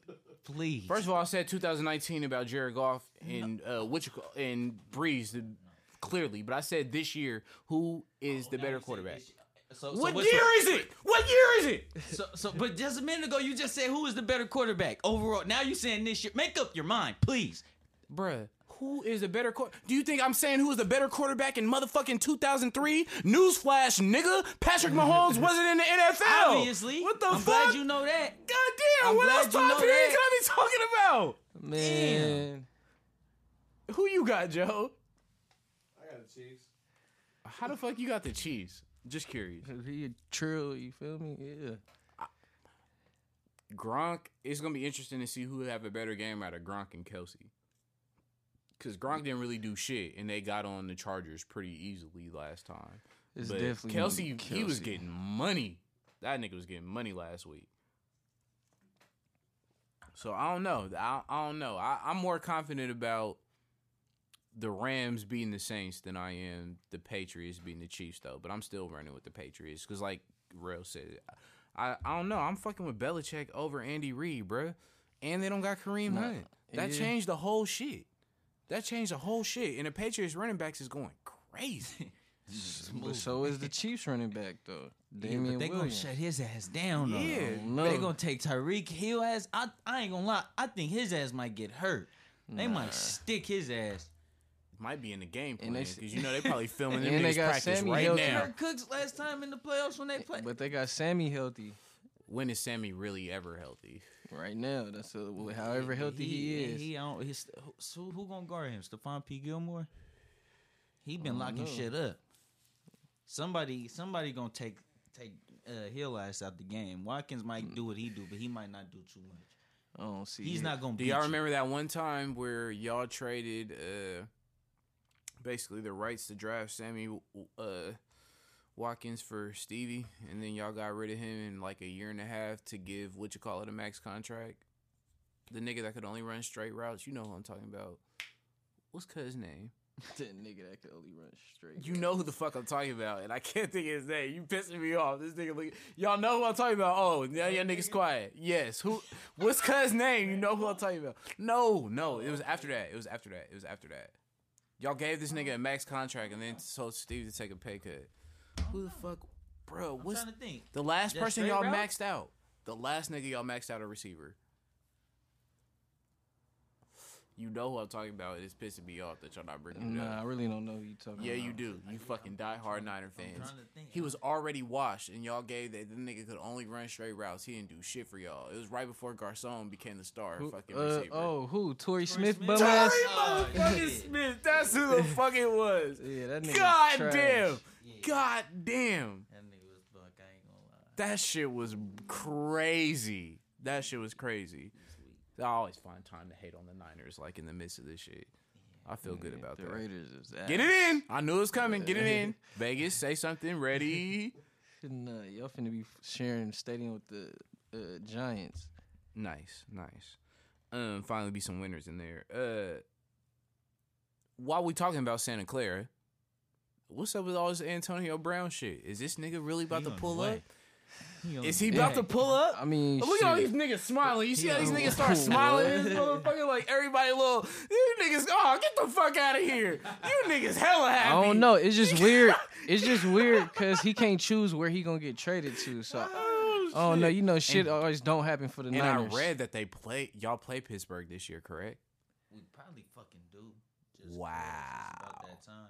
Please. First of all, I said 2019 about Jared Goff and uh, which and Brees the, clearly, but I said this year who is the better quarterback. So, so What year is it? What year is it? So, so, but just a minute ago, you just said who is the better quarterback overall. Now you're saying this year. Make up your mind, please. Bruh, who is the better quarter? Do you think I'm saying who is the better quarterback in motherfucking 2003? Newsflash, nigga. Patrick Mahomes wasn't in the NFL. Obviously. What the I'm fuck? glad you know that. God damn, I'm what glad else you time know period can I be talking about? Man, Who you got, Joe? I got the Chiefs. How the fuck you got the Chiefs? Just curious. he a trill. You feel me? Yeah. Gronk, it's gonna be interesting to see who have a better game out of Gronk and Kelce. Cause Gronk didn't really do shit, and they got on the Chargers pretty easily last time. It's but definitely Kelce, he was getting money. That nigga was getting money last week. So I don't know. I, I don't know. I, I'm more confident about the Rams beating the Saints than I am the Patriots beating the Chiefs, though. But I'm still running with the Patriots because, like Real said, I I don't know. I'm fucking with Belichick over Andy Reid, bro. And they don't got Kareem Hunt. That yeah. changed the whole shit. That changed the whole shit. And the Patriots running backs is going crazy. But so is the Chiefs running back though. Yeah, Damien but they gonna shut his ass down. Though. Yeah. No. they gonna take Tyreek Hill ass. I I ain't gonna lie. I think his ass might get hurt. They Nah. might stick his ass. Might be in the game And plan because you know they probably filming them And they got practice Sammy right healthy. now. Kirk Cooks last time in the playoffs when they eh, played. But they got Sammy healthy When is Sammy really ever healthy? Right now. That's a, however healthy he, is. He on his so who gonna guard him? Stephon P. Gilmore. He been locking know. shit up. Somebody somebody gonna take take uh, Hill ass out the game. Watkins might do what he do, but he might not do too much. I don't see. He's it. not gonna. Do beat y'all you. remember that one time where y'all traded uh basically the rights to draft Sammy uh Watkins for Stevie and then y'all got rid of him in like a year and a half to give what you call it a max contract? The nigga that could only run straight routes, you know who I'm talking about. What's cuz name? that nigga that could only run straight. You know who the fuck I'm talking about, and I can't think of his name. You pissing me off. This nigga, look, y'all know who I'm talking about. Oh, now y'all niggas quiet. Yes, who? What's cuz name? You know who I'm talking about? No, no, it was after that. It was after that. It was after that. Y'all gave this nigga a max contract and then told Steve to take a pay cut. Who the fuck, bro? I'm What's trying to think. the last Just person straight y'all routes? maxed out? The last nigga y'all maxed out a receiver. You know who I'm talking about. It's pissing me off that y'all not bringing it up. Nah, I really don't know who you talking Yeah, about. you do. You fucking die hard Niner I'm fans. trying to think. He was already washed, and y'all gave that the nigga could only run straight routes. He didn't do shit for y'all. It was right before Garcon became the star Who- fucking uh, receiver. oh, who? Tory, Torrey Smith, Smith? bum Torrey. Oh, motherfucking. Smith. That's who the fuck it was. Yeah, that nigga. God trash. damn. Yeah. God damn. That nigga was buck. I ain't gonna lie. That shit was crazy. That shit was crazy. I always find time to hate on the Niners, like in the midst of this shit. I feel good about the that. Raiders is that. Get it in. I knew it was coming. Get it in. Vegas, say something. Ready. Nah, y'all finna be sharing the stadium with the uh, Giants. Nice, nice. Um, finally be some winners in there. Uh, while we talking about Santa Clara, what's up with all this Antonio Brown shit? Is this nigga really about He to on the pull way. up? He on Is he way. about to pull up? I mean, Look at all shit. these niggas smiling. You see how these niggas start smiling? this motherfucker like everybody little. You niggas, oh, get the fuck out of here. You niggas hella happy. I don't know. It's just weird. It's just weird because he can't choose where he gonna get traded to. So, Oh, oh no, you know, shit always don't happen for the And Niners. I read that they play y'all play Pittsburgh this year, correct? We probably fucking do. Just Wow. It's about that time.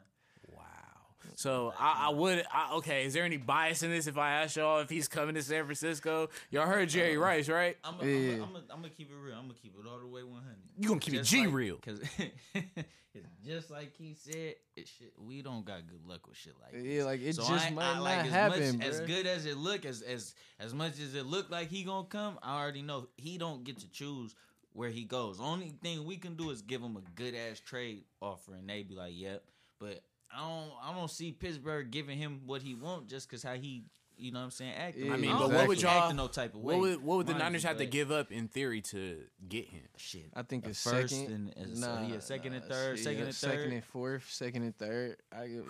Wow. So I, I would I, okay. Is there any bias in this if I ask y'all if he's coming to San Francisco? Y'all heard Jerry uh-huh. Rice, right? I'm gonna I'm gonna keep it real. I'm gonna keep it all the way 100. You gonna keep it G real? Because it's just like he said, it shit, we don't got good luck with shit like Yeah, this. like it So just I- might I, not like, as happen, much, As good as it look, as as as much as it look like he gonna come, I already know he don't get to choose where he goes. Only thing we can do is give him a good ass trade offer, and they be like, "Yep." But I don't, I don't see Pittsburgh giving him what he want just because how he, you know what I'm saying, acting. Yeah, I mean, don't but think what would y'all? acting no type of way? what would what would the mind Niners you, have to give up in theory to get him? Shit. I think A it's first second. and- is- so, yeah, second and third, shit, second yeah, and second and fourth, second and third. I give.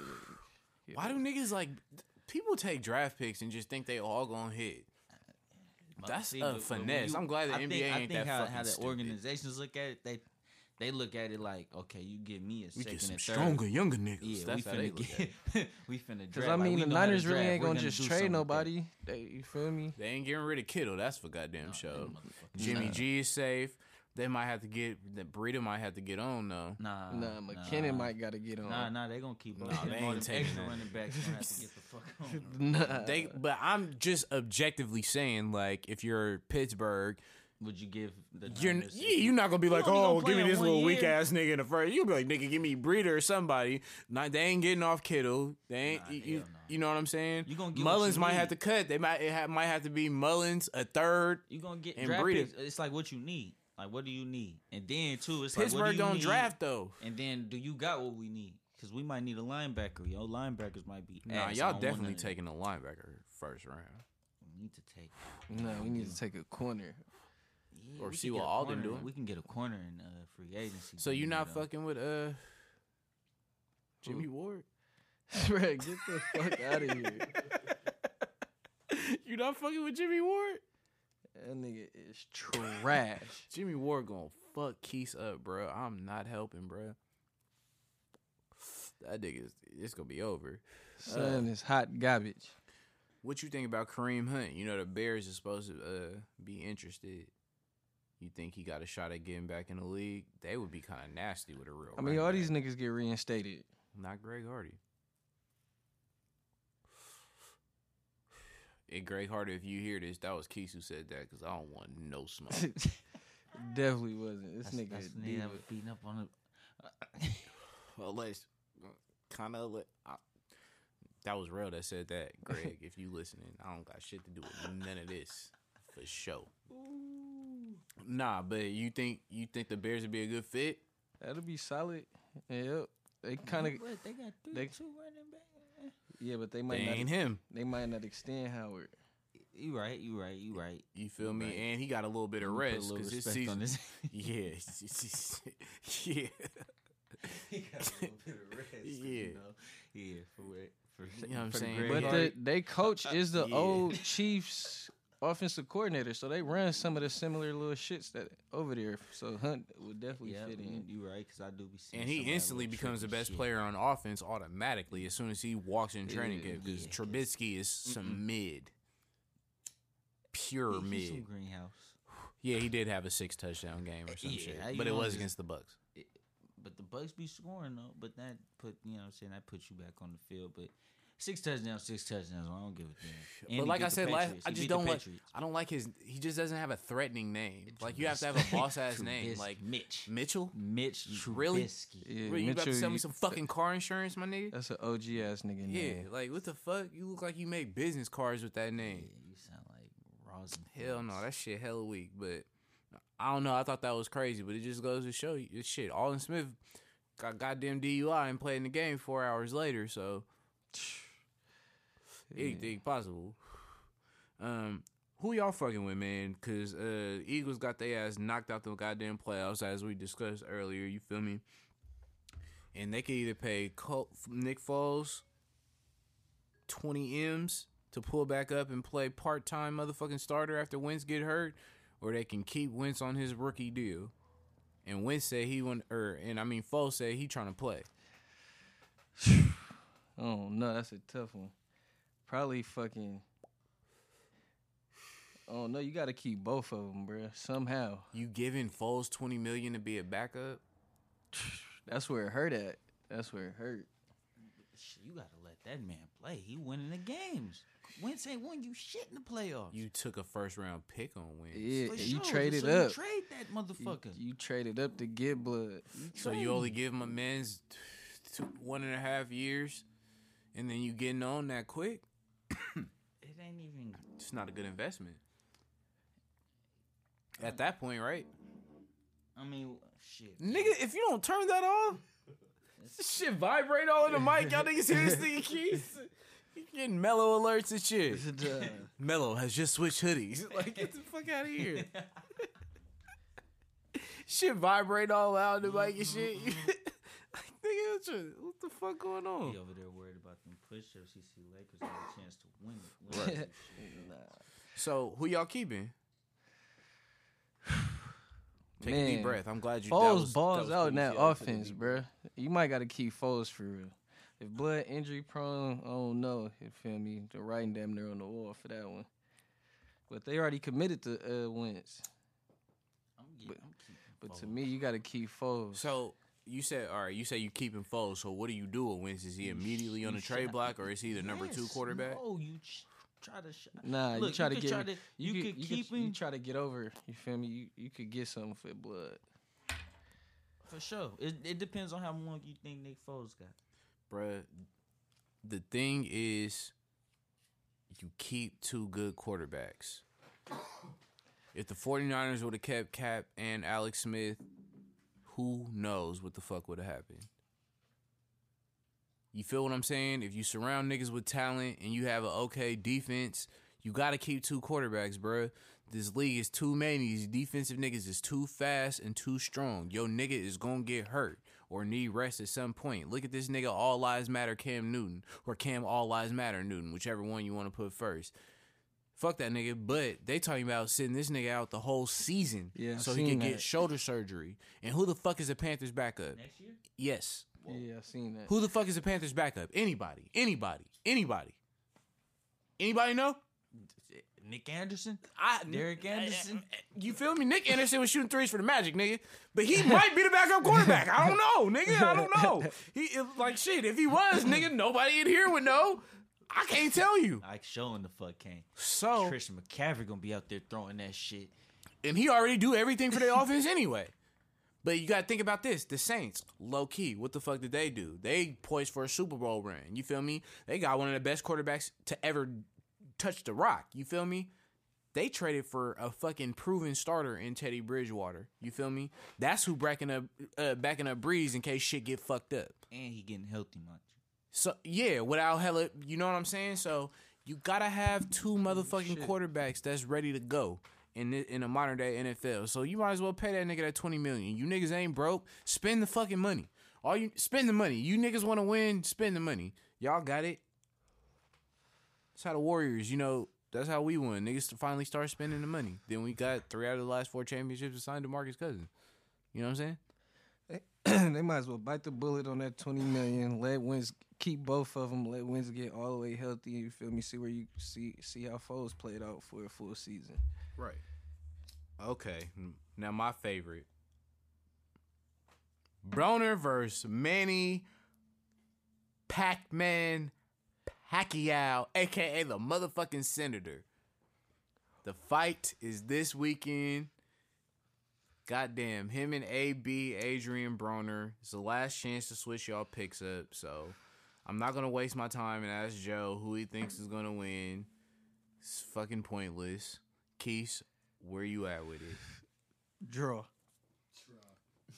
yeah. Why do niggas like people take draft picks and just think they all gonna hit? That's See, a but- but when finesse. I'm glad the I NBA think, I ain't think that how, fucking how the stupid. organizations look at it, they they look at it like, okay, you give me a We second get some and third. stronger, younger niggas. Yeah, That's we how they finna look at it. get, we finna draft. Because I mean, we the know how to Niners really ain't We're gonna just trade something with that. nobody. They, you feel me? They ain't getting rid of Kittle. That's for goddamn show. them. Jimmy Nah. G is safe. They might have to get the Breida might have to get on though. Nah, Nah, McKinnon might got to get on. Nah, nah, they gonna keep on. Nah, they ain't taking extra that. running backs gonna have to get the fuck on. Nah. They, but I'm just objectively saying, like, if you're Pittsburgh, Would you give the you're Niners- yeah, you're not gonna be like, oh, give me this little weak ass nigga in the first. You'll be like, nigga, give me Breida or somebody. Not, they ain't getting off Kittle. They ain't, Nah, you, hell no. you know what I'm saying? You gonna get Mullins you might need. have to cut. They might it ha- might have to be Mullins a third. You gonna get And draft Breida. picks. It's like what you need. Like what do you need? And then too, it's like what Pittsburgh do you don't need? draft though. And then do you got what we need? Because we might need a linebacker. Yo, linebackers might be. Nah, ass. Y'all definitely want none of taking a linebacker first round. We need to take. No, we need to take a corner. Yeah, Or see what Aldon corner- doing. We can get a corner in uh, free agency. So you're not know. fucking with uh Jimmy Ward? Bruh, get the fuck out of here. you not fucking with Jimmy Ward? That nigga is trash. Jimmy Ward gonna fuck Keith up, bro. I'm not helping, bro. that nigga, is- it's gonna be over. Son is hot garbage. What you think about Kareem Hunt? You know the Bears is supposed to uh, be interested. You think he got a shot at getting back in the league? They would be kind of nasty with a real. I mean, running all these niggas get reinstated. Not Greg Hardy. And Greg Hardy, if you hear this, that was Keith who said that because I don't want no smoke. Definitely wasn't. This That's, nigga. that's the nigga that was beating up on the. Unless, kind of, that was real that said that. Greg, if you listening, I don't got shit to do with none of this for sure. Nah, but you think you think the Bears would be a good fit? That'll be solid. Yep. They kind of. They got three, they- two running back. Yeah, but they might They might ain't not. him. They might not extend Howard. You right, you right, you right. You feel me? Right. And he got a little bit of Let me put rest because his respect on season. this. Yeah, yeah. he got a little bit of rest. Yeah. you know? yeah, for what? For, You know what I'm saying? But the, they coach is the Yeah. old Chiefs offensive coordinator, so they run some of the similar little shits that over there. So Hunt would definitely yeah, fit in. you right, because I do be seeing And he some of that instantly becomes the best shit. player on offense automatically as soon as he walks in training camp because yeah. Trubisky is some mid, pure He- he's some mid. greenhouse. Yeah, he did have a six touchdown game or some Yeah, shit, but it was just- against the Bucks. But the Bucks be scoring though. But that put you know what I'm saying that puts you back on the field. But six touchdowns, six touchdowns. I don't give a damn. And but like I said last, I just don't like. Patriots. I don't like his. He just doesn't have a threatening name. Like you have to have a boss ass name, like Mitch. Mitchell. Mitch Really? Trubisky. Yeah, Really, you about to sell me some fucking car insurance, my nigga? That's an OG ass nigga Yeah, name. like what the fuck? You look like you make business cards with that Yeah, name. you sound like Rosin. Hell no, that shit hella weak. But I don't know. I thought that was crazy, but it just goes to show you, it's shit. Aldon Smith got goddamn DUI and played in the game four hours later. So anything possible. Um, who y'all fucking with, man? Cause uh, Eagles got their ass knocked out the goddamn playoffs as we discussed earlier. You feel me? And they could either pay Col- Nick Foles twenty m's to pull back up and play part time motherfucking starter after Wentz get hurt, or they can keep Wentz on his rookie deal. And Wentz said he want, or and I mean Foles said he trying to play. Oh no, that's a tough one. Probably fucking. Oh no, you got to keep both of them, bruh. Somehow. You giving Foles twenty million to be a backup? That's where it hurt at. That's where it hurt. You gotta let that man play. He winning the games. Wentz ain't won you shit in the playoffs. You took a first round pick on Wentz. Yeah, For you sure. traded so up. You trade that motherfucker. you traded up to get blood. So you only give him a man's two, one and a half years, and then you getting on that quick. Ain't even. It's not a good investment. At that point, right? I mean, shit. Nigga, if you don't turn that off, this shit vibrate all in the mic. Y'all niggas hear this? He getting mellow alerts and shit. Mellow has just switched hoodies. Like, get the fuck out of here. shit vibrate all out in the mic and shit. like, nigga, what the- what the fuck going on? He over there worried about them push-ups. He see Lakers have a chance to win it. Win it. So, who y'all keeping? Take a deep breath. I'm glad you. that Foles was- balls out in that PTO. Offense, deep bruh. You might got to keep Foles for real. If Blood injury prone, I don't know. You feel me? The writing damn near on the wall for that one. But they already committed to uh, Wentz. I'm, yeah, I'm But to me, you got to keep Foles. So you said, all right. You say you keeping Foles. So what do you do with Wentz? Is he immediately on the trade block, or is he the number two Yes, quarterback? No, you ch- try to. Sh- Nah, you Look, try to get. try to- you could, could you keep could, You try to get over. You feel me? You you could get something for Blood. For sure. It, it depends on how long you think Nick Foles got. Bruh, the thing is, you keep two good quarterbacks. If the 49ers would have kept Cap and Alex Smith, who knows what the fuck would have happened? You feel what I'm saying? If you surround niggas with talent and you have an okay defense, you got to keep two quarterbacks, bruh. This league is too many. These defensive niggas is too fast and too strong. Yo, nigga is gonna get hurt or need rest at some point. Look at this nigga, All Lives Matter Cam Newton or Cam All Lives Matter Newton, whichever one you want to put first. Fuck that nigga, but they talking about sitting this nigga out the whole season Yeah, so he seen can get shoulder surgery. And who the fuck is the Panthers backup? Next year? Yes. Yeah, I seen that. Who the fuck is the Panthers backup? Anybody. Anybody. Anybody. Anybody know? Nick Anderson, I Derek Anderson. You feel me? Nick Anderson was shooting threes for the Magic, nigga. But he might be the backup quarterback. I don't know, nigga. I don't know. He if, like shit. If he was, nigga, nobody in here would know. I can't tell you. Like showing the fuck came. So Christian McCaffrey gonna be out there throwing that shit. and he already do everything for their offense anyway. But you gotta think about this: the Saints, low key, what the fuck did they do? They poised for a Super Bowl run. You feel me? They got one of the best quarterbacks to ever touch the rock. You feel me? They traded for a fucking proven starter in Teddy Bridgewater. You feel me? That's who backing up, uh, backing up Brees in case shit get fucked up. And he getting healthy much. So yeah, without hella, you know what I'm saying. So you gotta have two motherfucking quarterbacks that's ready to go in the, in a modern day NFL. So you might as well pay that nigga that twenty million. You niggas ain't broke. Spend the fucking money. All you spend the money. You niggas want to win. Spend the money. Y'all got it. That's how the Warriors. You know. That's how we won. Niggas finally start spending the money. Then we got three out of the last four championships assigned to Marcus Cousins. You know what I'm saying? they might as well bite the bullet on that twenty million. Let Wentz keep both of them. Let Wentz get all the way healthy. You feel me? See where you see see how Foles played out for a full season. Right. Okay. Now my favorite. Broner versus Manny Pac-Man Pacquiao, aka the motherfucking senator. The fight is this weekend. Goddamn, him and AB Adrian Broner. It's the last chance to switch y'all picks up. So I'm not gonna waste my time and ask Joe who he thinks is gonna win. It's fucking pointless. Keith, where you at with it? Draw.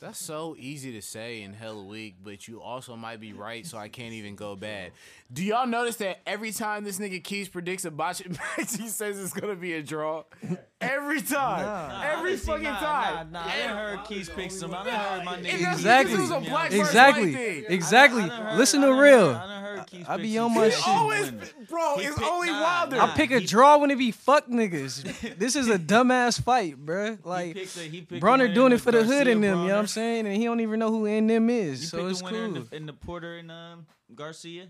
That's so easy to say in hella week, but you also might be right, so I can't even go bad. Do y'all notice that every time this nigga Keys predicts a botched match, he says it's gonna be a draw? Every time. Nah. Every See, fucking nah, time. Nah, nah, I done heard Keith pick some. I done heard my And nigga. that's Keith Exactly. because pick it was a some, black you know? versus Exactly. Exactly. I done heard- Listen I to done real. Heard- I done heard Keith I pick be on my shit. shit. He Always, bro, He it's picked- only nah, Wilder. nah. I pick a he- draw when it be fuck niggas. this is a dumbass fight, bruh. He Like picked the- he picked Broner winner doing in it for the hood Garcia in them. You know what I'm Broner. saying? And he don't even know who in them is. You so picked it's the winner cool. in the, in the Porter and um, Garcia.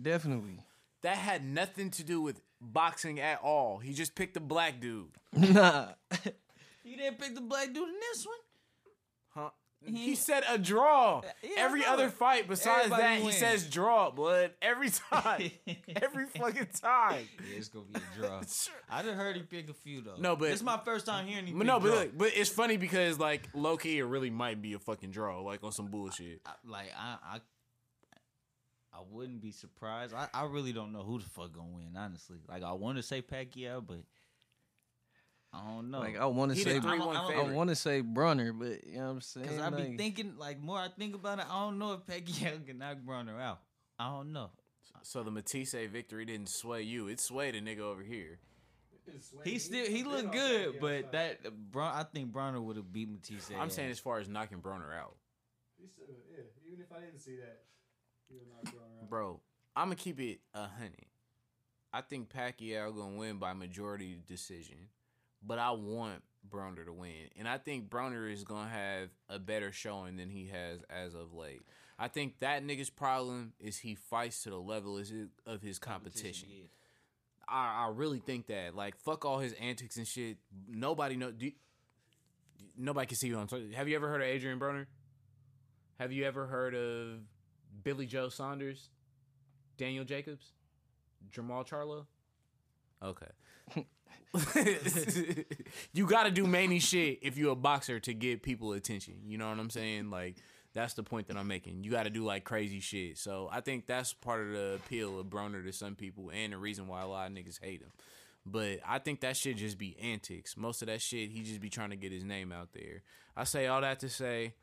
Definitely. That had nothing to do with boxing at all. He just picked a black dude. Nah. He didn't pick the black dude in this one. Huh? He said a draw. Yeah, Every I other fight besides Everybody that, he says draw, blood. Every time. Every fucking time. Yeah, it's gonna be a draw. I done heard he pick a few though. No, but- this is my first time hearing him. But no, but draw. look, but it's funny because like low key, it really might be a fucking draw, like on some bullshit. I, like I, I, I wouldn't be surprised. I, I really don't know who the fuck gonna win. Honestly, like I want to say Pacquiao, but I don't know. Like I want to say, three one I I want to say Broner, but you know what I'm saying. Cause I be Like, thinking, like more I think about it, I don't know if Pacquiao can knock Broner out. I don't know. So the Matthysse victory didn't sway you; it swayed a nigga over here. He still he looked good, but that Bron, I think Broner would have beat Matthysse. I'm saying as far as knocking Broner out, still, yeah, even if I didn't see that, he would not go around. bro. I'm gonna keep it a hundred. I think Pacquiao gonna win by majority decision, but I want Broner to win, and I think Broner is gonna have a better showing than he has as of late. I think that nigga's problem is he fights to the level of his competition. yeah. I, I really think that. Like, fuck all his antics and shit. Nobody know. Do, nobody can see you on. So, have you ever heard of Adrian Broner? Have you ever heard of Billy Joe Saunders, Daniel Jacobs, Jermall Charlo? Okay. you got to do many shit if you're a boxer to get people attention. You know what I'm saying? Like that's the point that I'm making. You got to do like crazy shit. So I think that's part of the appeal of Broner to some people and the reason why a lot of niggas hate him. But I think that shit just be antics. Most of that shit, he just be trying to get his name out there. I say all that to say,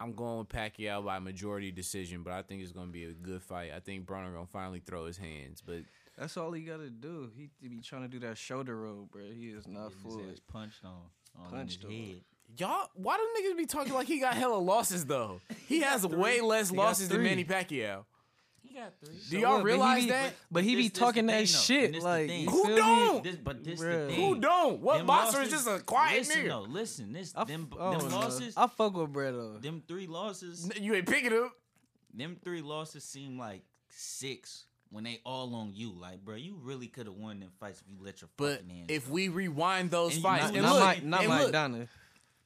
I'm going with Pacquiao by majority decision, but I think it's gonna be a good fight. I think Broner gonna finally throw his hands, but that's all he got to do. He be trying to do that shoulder roll, bro. He is not Getting full. his ass punched on, on Punched his on. Y'all, why do niggas be talking like he got hella losses though? He has way less He losses than. Manny Pacquiao. He He got three. Do y'all what, but he realize be- that? But he This- be talking that thing, shit. And this the Like, Who don't? This, but this Bruh. the Who don't? What Them boxer losses- is just a quiet listen, nigga? though, listen, this I, them, f- I them don't losses, I fuck with Bredo. them three losses, You ain't picking up. them three losses seem like six when they all on you. Like, bro, you really could have won them fights if you let your But fucking hands. if go. we rewind those And fights, know- and not look, not and Mike look, Donna.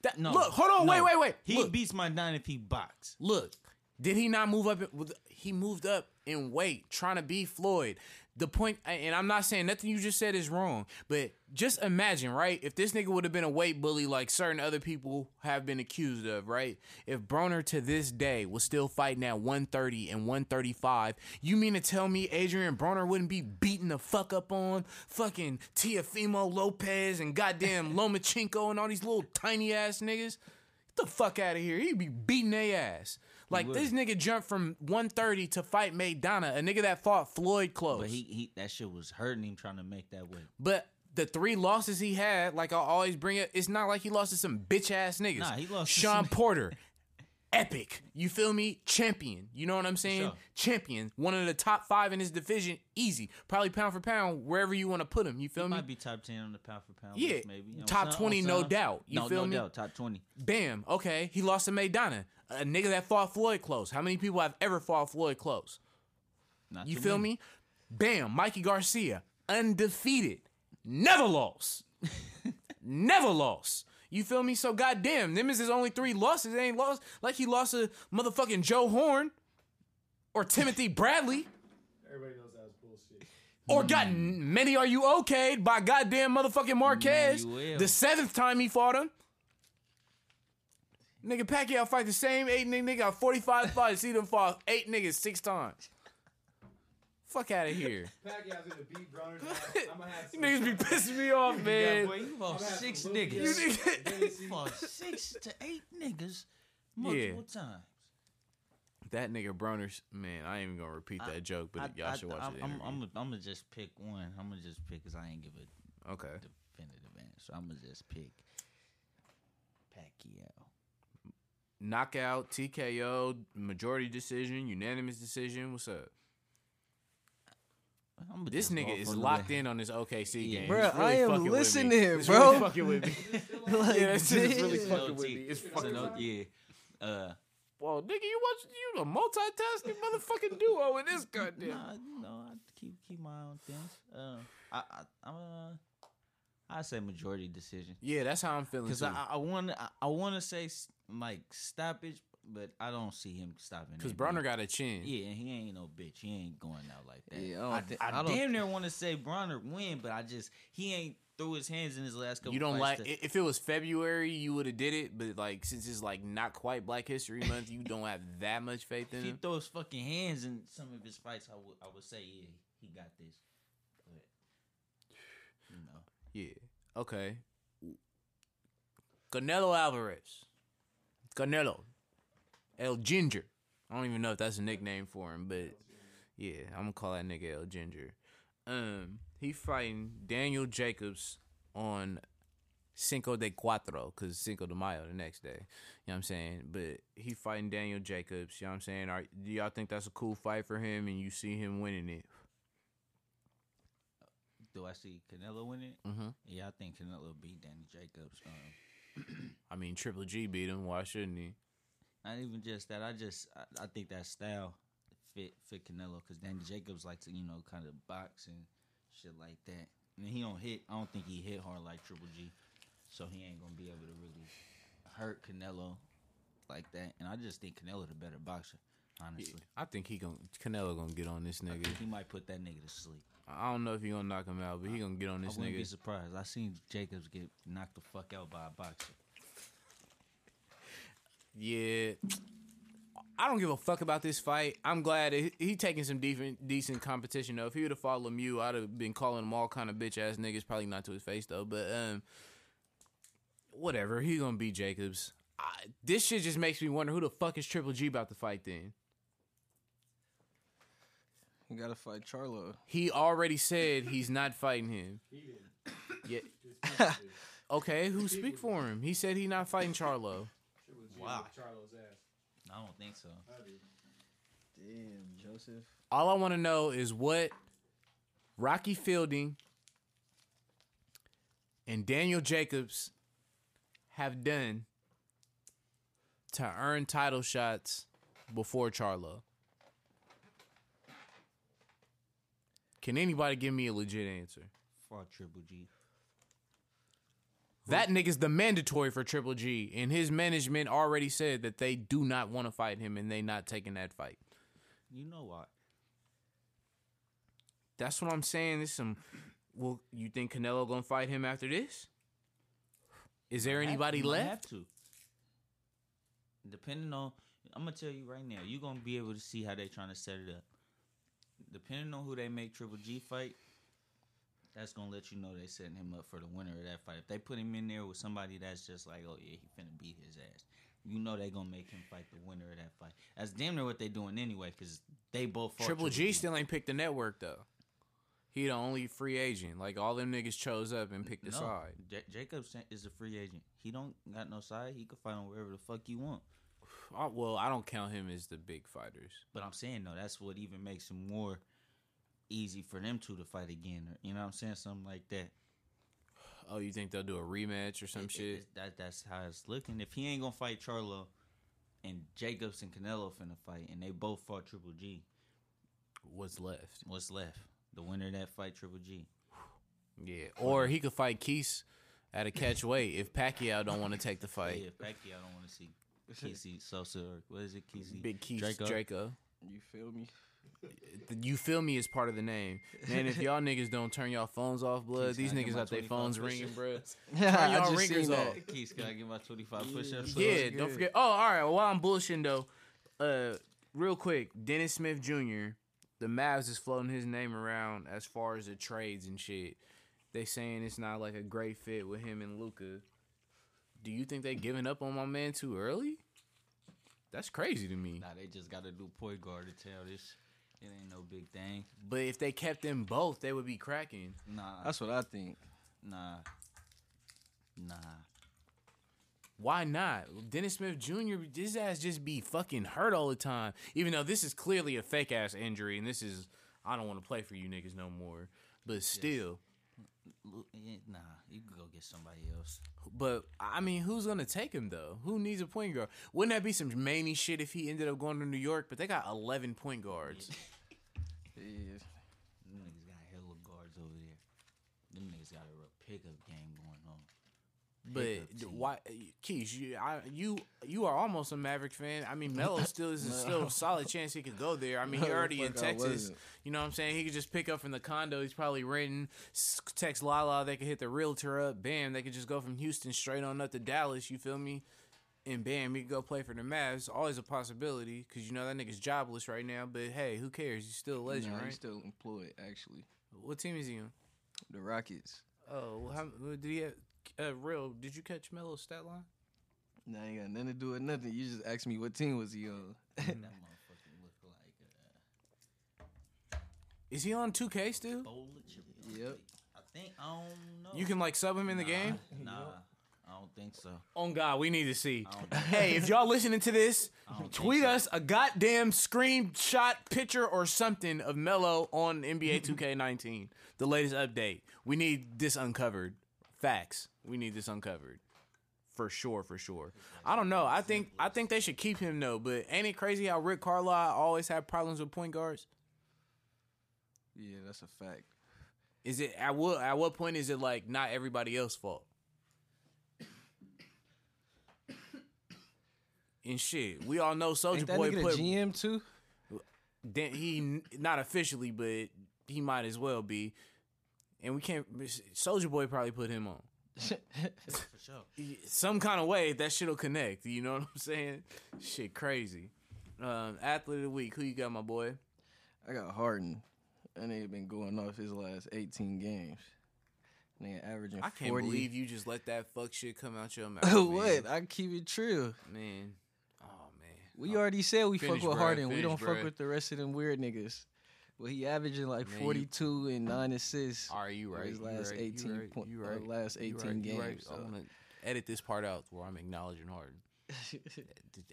that- no, look, hold on, no. wait, wait, wait. He look, beats my nine if he box. look, did he not move up? he moved up in weight, trying to be Floyd. The point, and I'm not saying nothing you just said is wrong, but just imagine, right? If this nigga would have been a weight bully like certain other people have been accused of, right? If Broner to this day was still fighting at 130 and 135, you mean to tell me Adrian Broner wouldn't be beating the fuck up on fucking Teofimo Lopez and goddamn Lomachenko and all these little tiny ass niggas? Get the fuck out of here. He'd be beating their ass. Like this nigga jumped from 130 to fight Maidana, a nigga that fought Floyd close. But he, he that shit was hurting him trying to make that weight. But the three losses he had, like I always bring it, it's not like he lost to some bitch ass niggas. Nah, he lost to Sean some- Porter, epic. You feel me? Champion. You know what I'm saying? sure. Champion. One of the top five in his division, easy. Probably pound for pound, wherever you want to put him. You feel He me? might be top ten on the pound for pound. Yeah, maybe. You know top 20, no doubt. You no, feel no me? doubt, top twenty. Bam. Okay. He lost to Maidana, a nigga that fought Floyd close. How many people have ever fought Floyd close? Not You feel many. me? Bam, Mikey Garcia, undefeated, never lost, never lost. You feel me? So goddamn, them is his only three losses. They ain't lost like he lost to motherfucking Joe Horn or Timothy Bradley Everybody knows that was bullshit. or got many are you okayed by goddamn motherfucking Marquez Manuel. the seventh time he fought him. Nigga Pacquiao fight the same eight nigga, nigga got 45 fights. He done fought eight niggas six times. Fuck out of here. Pacquiao's gonna beat Broner's. I'm gonna have You niggas be pissing me off, Yeah, man. boy, you I'ma have six some niggas. You Lucas, nigga- fought six to eight niggas multiple times. That nigga Broners, man, I ain't even gonna repeat that joke, but I- y'all I- should watch I'm, it. I'm, I'm, gonna- I'm gonna just pick one. I'm gonna just pick because I ain't give a okay. definitive answer. I'm gonna just pick Pacquiao. Knockout, TKO, majority decision, unanimous decision. What's up? I'ma This nigga is locked in on this OKC Yeah. game. Bro, He's really I am fucking with me. It's bro. Really fucking with me. like, yeah, this is really damn. fucking with T. me. It's So fucking no- with me. yeah. Uh, Well, nigga, you watch you a multitasking motherfucking duo in this goddamn. nah, you know, I keep keep my own things. Uh, I, I, I'm uh, I say majority decision Yeah, that's how I'm feeling. because Too. I, I want to, I, I want to say s- like stoppage, but I don't see him stopping. Because that Broner got a chin. Yeah, and he ain't no bitch. He ain't going out like that. Yeah, I don't I, I, I don't- damn near want to say Broner win, but I just he ain't threw his hands in his last couple. You don't like to- if it was February, you would have did it, but like since it's like not quite Black History Month, you don't have that much faith in If he throws fucking hands in some of his fights, I would I would say yeah, he got this. But you know, Yeah. Okay. Canelo Alvarez. Canelo. El Ginger. I don't even know if that's a nickname for him, but yeah, I'm gonna call that nigga El Ginger. Um, he fighting Daniel Jacobs on Cinco de Cuatro, cause Cinco de Mayo the next day. You know what I'm saying? But he fighting Daniel Jacobs. You know what I'm saying? Are, do y'all think that's a cool fight for him, and you see him winning it? do I see Canelo winning? Mm-hmm. Yeah, I think Canelo beat Danny Jacobs. Um, I mean, Triple G beat him. Why shouldn't he? Not even just that. I just I, I think that style fit fit Canelo because Danny Jacobs likes to you know kind of box and shit like that. And he don't hit. I don't think he hit hard like Triple G, so he ain't gonna be able to really hurt Canelo like that. And I just think Canelo the better boxer. Honestly, I think he gonna Canelo gonna get on this nigga. he might put that nigga to sleep. I don't know if he gonna knock him out, but he gonna get on this I wouldn't be surprised. I seen Jacobs get knocked the fuck out by a boxer. Yeah, I don't give a fuck about this fight. I'm glad he, he taking some decent decent competition though. If he would have fought Lemieux, I'd have been calling him all kind of bitch ass niggas. Probably not to his face though, but um, whatever. He gonna beat Jacobs. I, this shit just makes me wonder who the fuck is Triple G about to fight then. You gotta fight Charlo. He already said he's not fighting him. He didn't. Yeah. His people did. Okay, who speak for him? He said he not fighting Charlo. Triple G Wow. whipped Charlo's ass. I don't think so. Damn, Joseph. All I want to know is what Rocky Fielding and Daniel Jacobs have done to earn title shots before Charlo. Can anybody give me a legit answer? Fought Triple G. That nigga's the mandatory for Triple G, and his management already said that they do not want to fight him and they not taking that fight. You know what? That's what I'm saying. This some. Well, you think Canelo gonna fight him after this? Is there anybody You left? Have to. Depending on, I'm gonna tell you right now, you're gonna be able to see how they trying to set it up. Depending on who they make Triple G fight, that's gonna let you know they setting him up for the winner of that fight. If they put him in there with somebody that's just like, oh yeah, he finna beat his ass, you know they gonna make him fight the winner of that fight. That's damn near what they doing anyway, because they both Triple G still ain't picked the network though. He the only free agent. Like all them niggas chose up and picked a no, side. J- Jacobs is a free agent. He don't got no side. He could fight on wherever the fuck you want. Uh, well, I don't count him as the big fighters. But I'm saying though, that's what even makes him more easy for them two to fight again. Or, you know what I'm saying? Something like that. Oh, you think they'll do a rematch or some It- it- shit? it- that that's how it's looking. If he ain't gonna fight Charlo, and Jacobs and Canelo finna fight, and they both fought Triple G, What's left? what's left? The winner of that fight, Triple G. Yeah, or he could fight Keith at a catch weight if Pacquiao don't want to take the fight. Yeah, Pacquiao don't want to see Kesey Sosa or what is it, Kesey? Big Keith Draco. Draco. You feel me? You feel me is part of the name, man. If y'all niggas don't turn y'all phones off, blood, Keith's these niggas got their phones ringing, bro. Yeah, y'all I just ringers seen that. off. Keith's gotta get my 25 push-ups. Yeah, that's don't forget. Oh, all right. While I'm bullshitting though, uh, real quick, Dennis Smith Jr. The Mavs is floating his name around as far as the trades and shit. They saying it's not like a great fit with him and Luka. Do you think they giving up on my man too early? That's crazy to me. Nah, they just got a new point guard to tell this. It ain't no big thing. But if they kept them both, they would be cracking. Nah, That's what I think. nah, nah. Why not? Dennis Smith Jr. His ass just be fucking hurt all the time. Even though this is clearly a fake ass injury, and this is I don't want to play for you niggas no more. But still, Lu- Eh, nah, you can go get somebody else. but I mean, who's gonna take him though? Who needs a point guard? Wouldn't that be some manny shit if he ended up going to New York? But they got eleven point guards. Yeah. Them niggas got hella guards over there. Them niggas got a real pickup game going. But why, Keys? You, I, you, you are almost a Maverick fan. I mean, Melo still is still a solid chance he could go there. I mean, he No, already in Texas. You know what I'm saying? He could just pick up from the condo he's probably renting. Text Lala, they could hit the realtor up. Bam, they could just go from Houston straight on up to Dallas. You feel me? And bam, he could go play for the Mavs. Always a possibility because you know that nigga's jobless right now. But hey, who cares? He's still a legend, Nah, right? He's still employed, actually. What team is he on? The Rockets. Oh, well, how, did he have? Uh, real? Did you catch Melo's stat line? Nah, ain't got nothing to do with nothing. You just asked me what team was he on. that motherfucker look like uh, Is he on 2K still? a bowl of chips. Yep. I think I don't know. You can like sub him in the Nah, game. Nah, I don't think so. Oh God, we need to see. I don't- Hey, if y'all listening to this, I don't tweet think so. us a goddamn screenshot picture or something of Melo on NBA 2K19, the latest update. We need this uncovered. Facts. We need this uncovered. For sure, for sure. I don't know. I think I think they should keep him though. But ain't it crazy how Rick Carlisle always had problems with point guards? Yeah, that's a fact. Is it at what at what point is it like not everybody else's fault? And shit, we all know Soldier Boy nigga put the GM too? then he not officially, but he might as well be. And we can't. Soldier Boy probably put him on For sure. some kind of way. That shit'll connect. You know what I'm saying? Shit, crazy. Um, athlete of the week. Who you got, my boy? I got Harden. That nigga been going off his last 18 games. Nigga averaging I can't 40. believe you just let that fuck shit come out your mouth. what? I keep it true. man? Oh man. We already said we Finish, fuck with bruh. Harden. we don't bruh. fuck with the rest of them weird niggas. Well, he averaging like Man, you- 42 and 9 assists. Are you right? his last right, 18 right, point- you uh, last 18 right, you games, I want to edit this part out where I'm acknowledging Harden.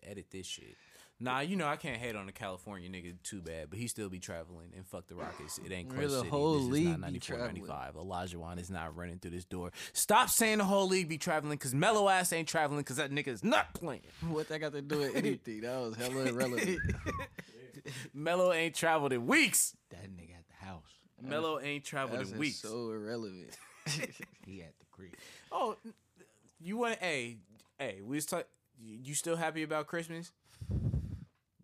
Edit this shit. Nah, you know I can't hate on the California nigga too bad, but he still be traveling and fuck the Rockets. It ain't the City. whole this league is not 94, traveling. 95. Elijah Wan is not running through this door. Stop saying the whole league be traveling because Melo ass ain't traveling because that nigga is not playing. What that got to do with anything? That was hella irrelevant. Melo ain't traveled in weeks. That nigga at the house. Melo ain't traveled That's in weeks. so irrelevant. He at the crib. Oh, you want? Hey, hey, we was talk. You still happy about Christmas?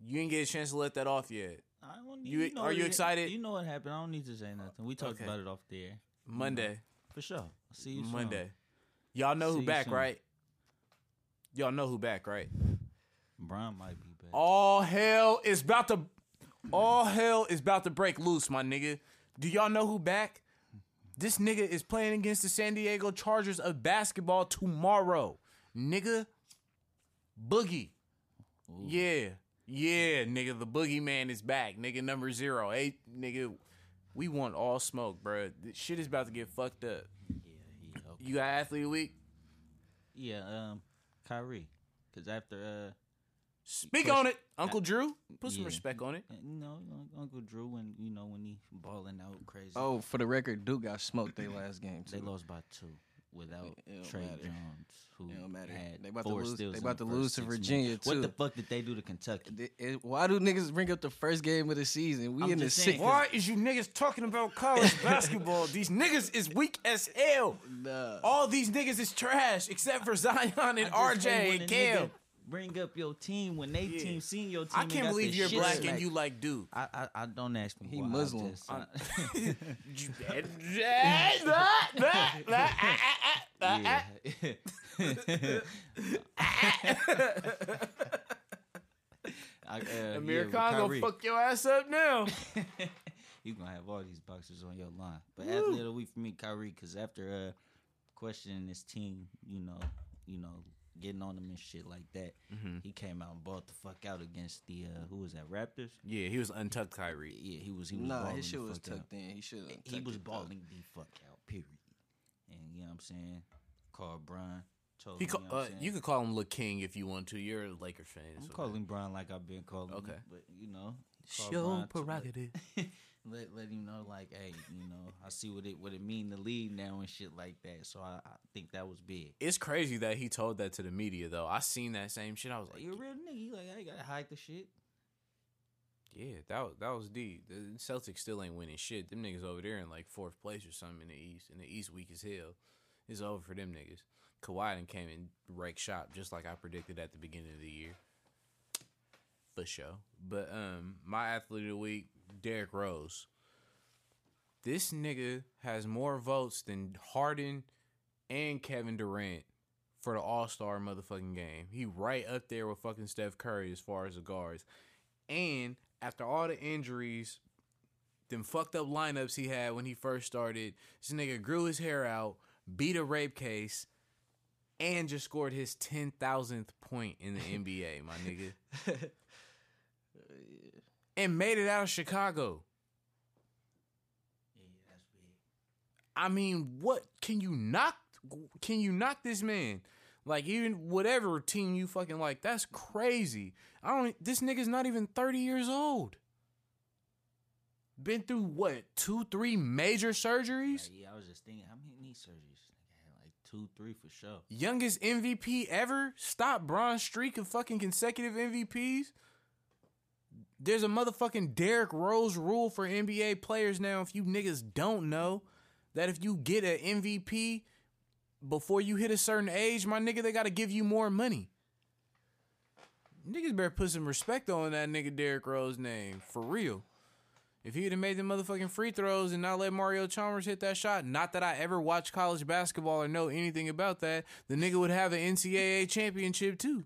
You didn't get a chance to let that off yet. I don't You- know are you excited? You know what happened. I don't need to say nothing. We talked Okay. about it off the air. Monday, For sure. I'll see you soon. Monday. Y'all know See who back, soon. right? Y'all know who back, right? Brian might be All hell is about to. All hell is about to break loose, my nigga. Do y'all know who back? This nigga is playing against the San Diego Chargers of basketball tomorrow, nigga. Boogie. Yeah. Yeah, nigga, the boogeyman is back. Nigga number zero. Hey, nigga, we want all smoke, bro. This shit is about to get fucked up. Yeah, he okay. You got athlete week? Yeah, um, Kyrie. Because after, uh, Speak Question- on it. Uncle Drew, put some Yeah. respect on it. Uh, no, Uncle Drew, when, you know, when he balling out crazy. Oh, for the record, Duke got smoked their last game. Too. They lost by two without It don't Trey matter. Jones, who It don't matter. had They about to four lose- steals they in about the to lose to Virginia, minutes. What the fuck did they do to Kentucky? It- it- why do niggas bring up the first game of the season? We I'm in the just sixth. saying, Why is you niggas talking about college basketball? These niggas is weak as hell. Nah. All these niggas is trash except for Zion and RJ and a Cam. Nigga Bring up your team when they Yeah. team seen your team. I can't believe you're black smacked. and you like Duke. I, I I don't ask me. He why, I Muslim. just- I- uh, Amir yeah, Khan gonna fuck your ass up now. you gonna have all these boxers on your line. But athlete of the week for me, Kyrie, because after uh, questioning his team, you know, you know, getting on them and shit like that, Mm-hmm. he came out and balled the fuck out against the uh, who was that Raptors? Yeah, he was untucked Kyrie. Yeah, he was. He was. Nah, balling his shit the was fuck out. tucked in. He should. He was balling the fuck out. Period. And you know what I'm saying? Called Brian. Told He him, ca- you know uh, you could call him Lil King if you want to. You're a Laker fan. I'm so- calling Brian like I've been calling. Okay. him, but you know, Show Brian to prerogative. Let, let him know like, hey, you know, I see what it what it mean to lead now and shit like that. So I, I think that was big. It's crazy that he told that to the media though. I seen that same shit. I was Like, like, you a real nigga. You like, I ain't gotta hide the shit. yeah, that was, that was deep. The Celtics still ain't winning shit. Them niggas over there in like fourth place or something in the East. And the East weak as hell. It's over for them niggas. Kawhi done came and wrecked shop just like I predicted at the beginning of the year. For sure. But um, my athlete of the week, Derrick Rose. This nigga has more votes than Harden and Kevin Durant for the All Star motherfucking game. He right up there with fucking Steph Curry as far as the guards. And after all the injuries, them fucked up lineups he had when he first started, this nigga grew his hair out, beat a rape case, and just scored his ten thousandth point in the NBA, my nigga. And made it out of Chicago. Yeah, that's big. I mean, what can you knock? Can you knock this man? Like even whatever team you fucking like, that's crazy. I don't. This nigga's not even thirty years old. Been through what two, three major surgeries. Like, yeah, I was just thinking, how many knee surgeries? Like two, three for sure. Youngest MVP ever. Stop Bron's streak of fucking consecutive MVPs. There's a motherfucking Derrick Rose rule for NBA players now. If you niggas don't know that if you get an MVP before you hit a certain age, my nigga, they gotta give you more money. Niggas better put some respect on that nigga Derrick Rose name. For real. If he'd have made the motherfucking free throws and not let Mario Chalmers hit that shot, not that I ever watched college basketball or know anything about that, the nigga would have an NCAA championship too.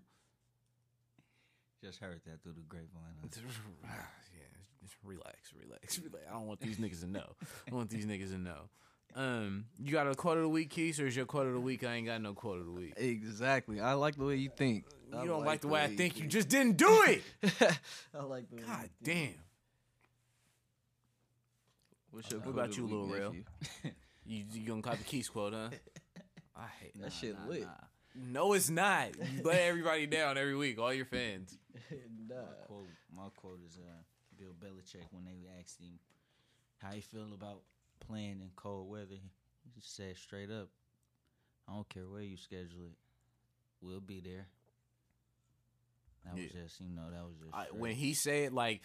Just heard that through the grapevine. yeah, just relax, relax, relax. I don't want these niggas to know. I want these niggas to know. Um, you got a quote of the week, Keys, or is your quote of the week? I ain't got no quote of the week. Exactly. I like the way you think. I You don't like the way I think. You just didn't do it. I like the way God damn. What's your What about you, Lil Rel? You, you gonna copy Keys quote, huh? I hate That shit lit. No, it's not. You let everybody down every week, all your fans. nah. quote, my quote is uh, Bill Belichick when they asked him how he feel about playing in cold weather. He just said straight up, "I don't care where you schedule it, we'll be there." That was just, you know, that was just I, when he said like,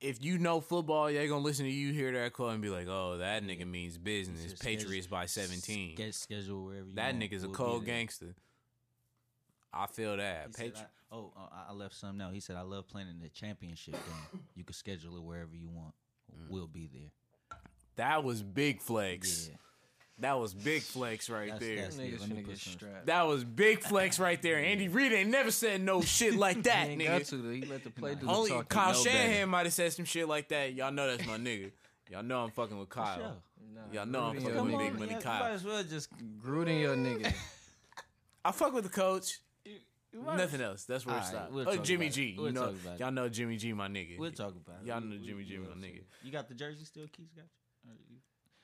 if you know football, they gonna listen to you hear that call and be like, "Oh, that nigga means business." Patriots by seventeen. Get schedule wherever you That want, nigga's a we'll be cold gangster. I feel that. He said, Patri- I, oh, uh, I- I left some out. He said, "I love playing in the championship game. You can schedule it wherever you want. Mm. We'll be there." that was big flex. Yeah, That was big flex right That's- there. that's- Niggas let finna get strapped. that was big flex right there. Andy Reid ain't never said no shit like that, he ain't got nigga. to. He let the play do the Only talking. Kyle know Shanahan might have said some shit like that. Y'all know that's my nigga. Y'all know I'm fucking with Kyle. sure. Nah, Y'all know I'm fucking with nigga. Big Money yeah, Kyle. You might as well just Gruden your nigga. I fuck with the coach. Nothing else. That's where it Alright, stops. we'll oh, Jimmy about G. it. You We'll know, talk about y'all know Jimmy G, my nigga. We'll talk about it. Y'all know we- Jimmy we G, will my see. nigga. You got the jersey still, Keith? Got uh, you?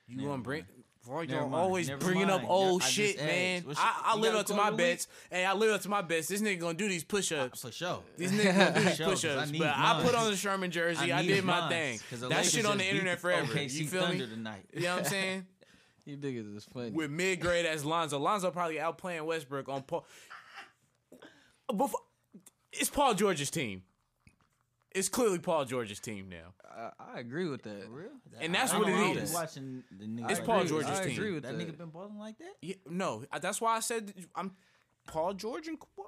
You- Never gonna bring? mind. Never y'all mind. always Never bringing up old I shit, man. What's I, your- I you live got a up to quote my of the week? bets. Hey, I live up to my bets. This nigga gonna do these push ups. Uh, for sure. These niggas gonna do these 'cause push ups. Need But I mine. put on the Sherman jersey. I, need did my mine, thing. 'cause the That Lakers shit on just the beat internet forever. OKC You feel Thunder me? Tonight. You know what I'm saying? You niggas is funny. With mid grade as Lonzo. Lonzo probably outplaying Westbrook on Paul. Before, it's Paul George's team. It's clearly Paul George's team now. I, I agree with that. For real? And that's I what don't it know. Is. Watching the niggas It's like Paul that. George's I team. with That that. nigga been balling like that. Yeah, no, that's why I said I'm Paul George and what?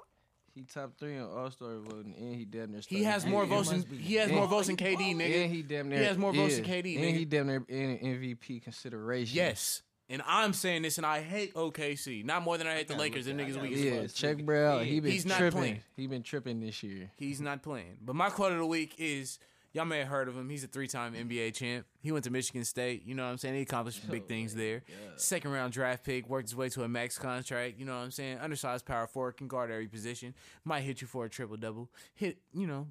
He top three in All Star voting, and he damn near. He has more and- votes than must be- he has more votes than KD, And nigga. he damn near. He has more votes than KD, And nigga. he damn near in MVP consideration. Yes. And I'm saying this, and I hate OKC. Not more than I hate the Lakers. look Them niggas gotta weak look as Yeah, fuck. check bro out. He been He's not tripping. playing. He been tripping this year. He's not playing. But my quote of the week is y'all may have heard of him. He's a three time NBA champ. He went to Michigan State. You know what I'm saying? He accomplished big oh, things there. Second round draft pick, worked his way to a max contract. You know what I'm saying? Undersized power forward, can guard every position. Might hit you for a triple double. Hit, you know,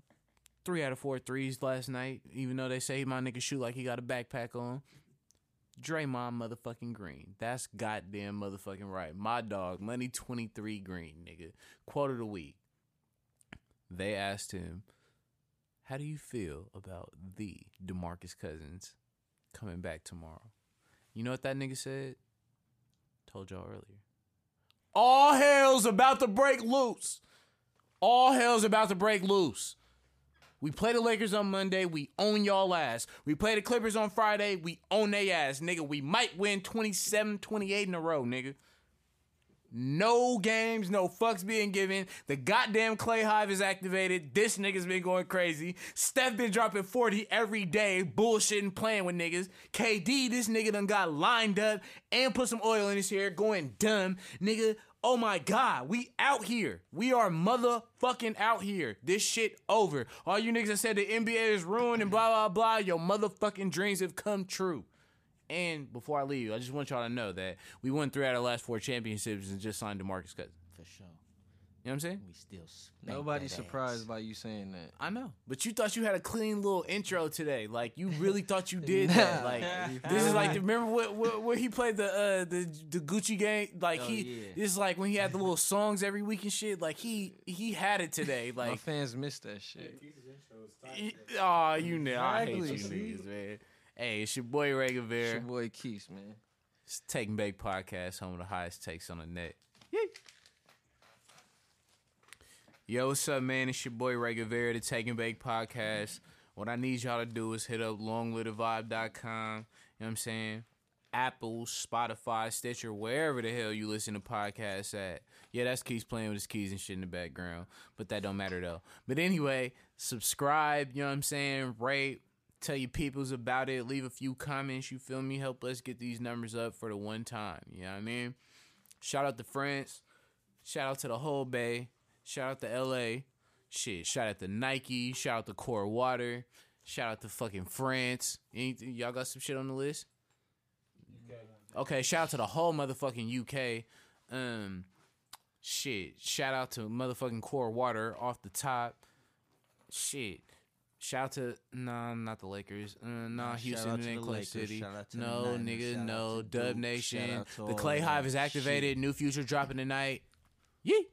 three out of four threes last night, even though they say my nigga shoot like he got a backpack on. Draymond motherfucking Green. That's goddamn motherfucking right. My dog, Money 23 Green, nigga. Quote of the week. They asked him, How do you feel about the Demarcus Cousins coming back tomorrow? You know what that nigga said? Told y'all earlier. All hell's about to break loose. All hell's about to break loose. We play the Lakers on Monday. We own y'all ass. We play the Clippers on Friday. We own they ass, nigga. We might win 27, 28 in a row, nigga. No games, no fucks being given. The goddamn Klay Hive is activated. This nigga's been going crazy. Steph been dropping 40 every day, bullshitting, playing with niggas. KD, this nigga done got lined up and put some oil in his hair, going dumb. Nigga, oh my god, we out here. We are motherfucking out here. This shit over. All you niggas that said the NBA is ruined and blah, blah, blah, your motherfucking dreams have come true. And before I leave, I just want y'all to know that we won three out of the last four championships and just signed DeMarcus Cousins. For sure. You know what I'm saying? We still spank Nobody's that surprised ass. by you saying that. I know. But you thought you had a clean little intro today. Like you really thought you did that. Like this is like remember what, what where he played the uh the the Gucci game? Like Oh, he yeah. this is like when he had the little songs every week and shit. Like he he had it today. My Like fans missed that shit. Keith's intro is tight. oh you know I hate you Exactly. niggas, man. Hey, it's your boy Ray It's your boy Keith, man. It's Take and Bake Podcast, home of the highest takes on the net. Yo, what's up, man? It's your boy Ray Guevara, the Take and Bake Podcast. What I need y'all to do is hit up longlivevibe.com. You know what I'm saying? Apple, Spotify, Stitcher, wherever the hell you listen to podcasts at. Yeah, that's Keys playing with his keys and shit in the background. But that don't matter though. But anyway, subscribe, you know what I'm saying? Rate, tell your peoples about it, leave a few comments, you feel me? Help us get these numbers up for the one time. You know what I mean? Shout out to France. Shout out to the whole Bay. Shout out to LA. Shit. Shout out to Nike. Shout out to Core Water. Shout out to fucking France. Anything y'all got some shit on the list? Okay, shout out to the whole motherfucking UK. Um shit. Shout out to motherfucking Core Water off the top. Shit. Shout out to nah, not the Lakers. Uh, nah, Houston and to then the Clay Lakers. City. Shout out to the No, nigga, Shout no. Dub Duke. Nation. Shout out to The Klay Hive is activated. New future dropping tonight. Yee.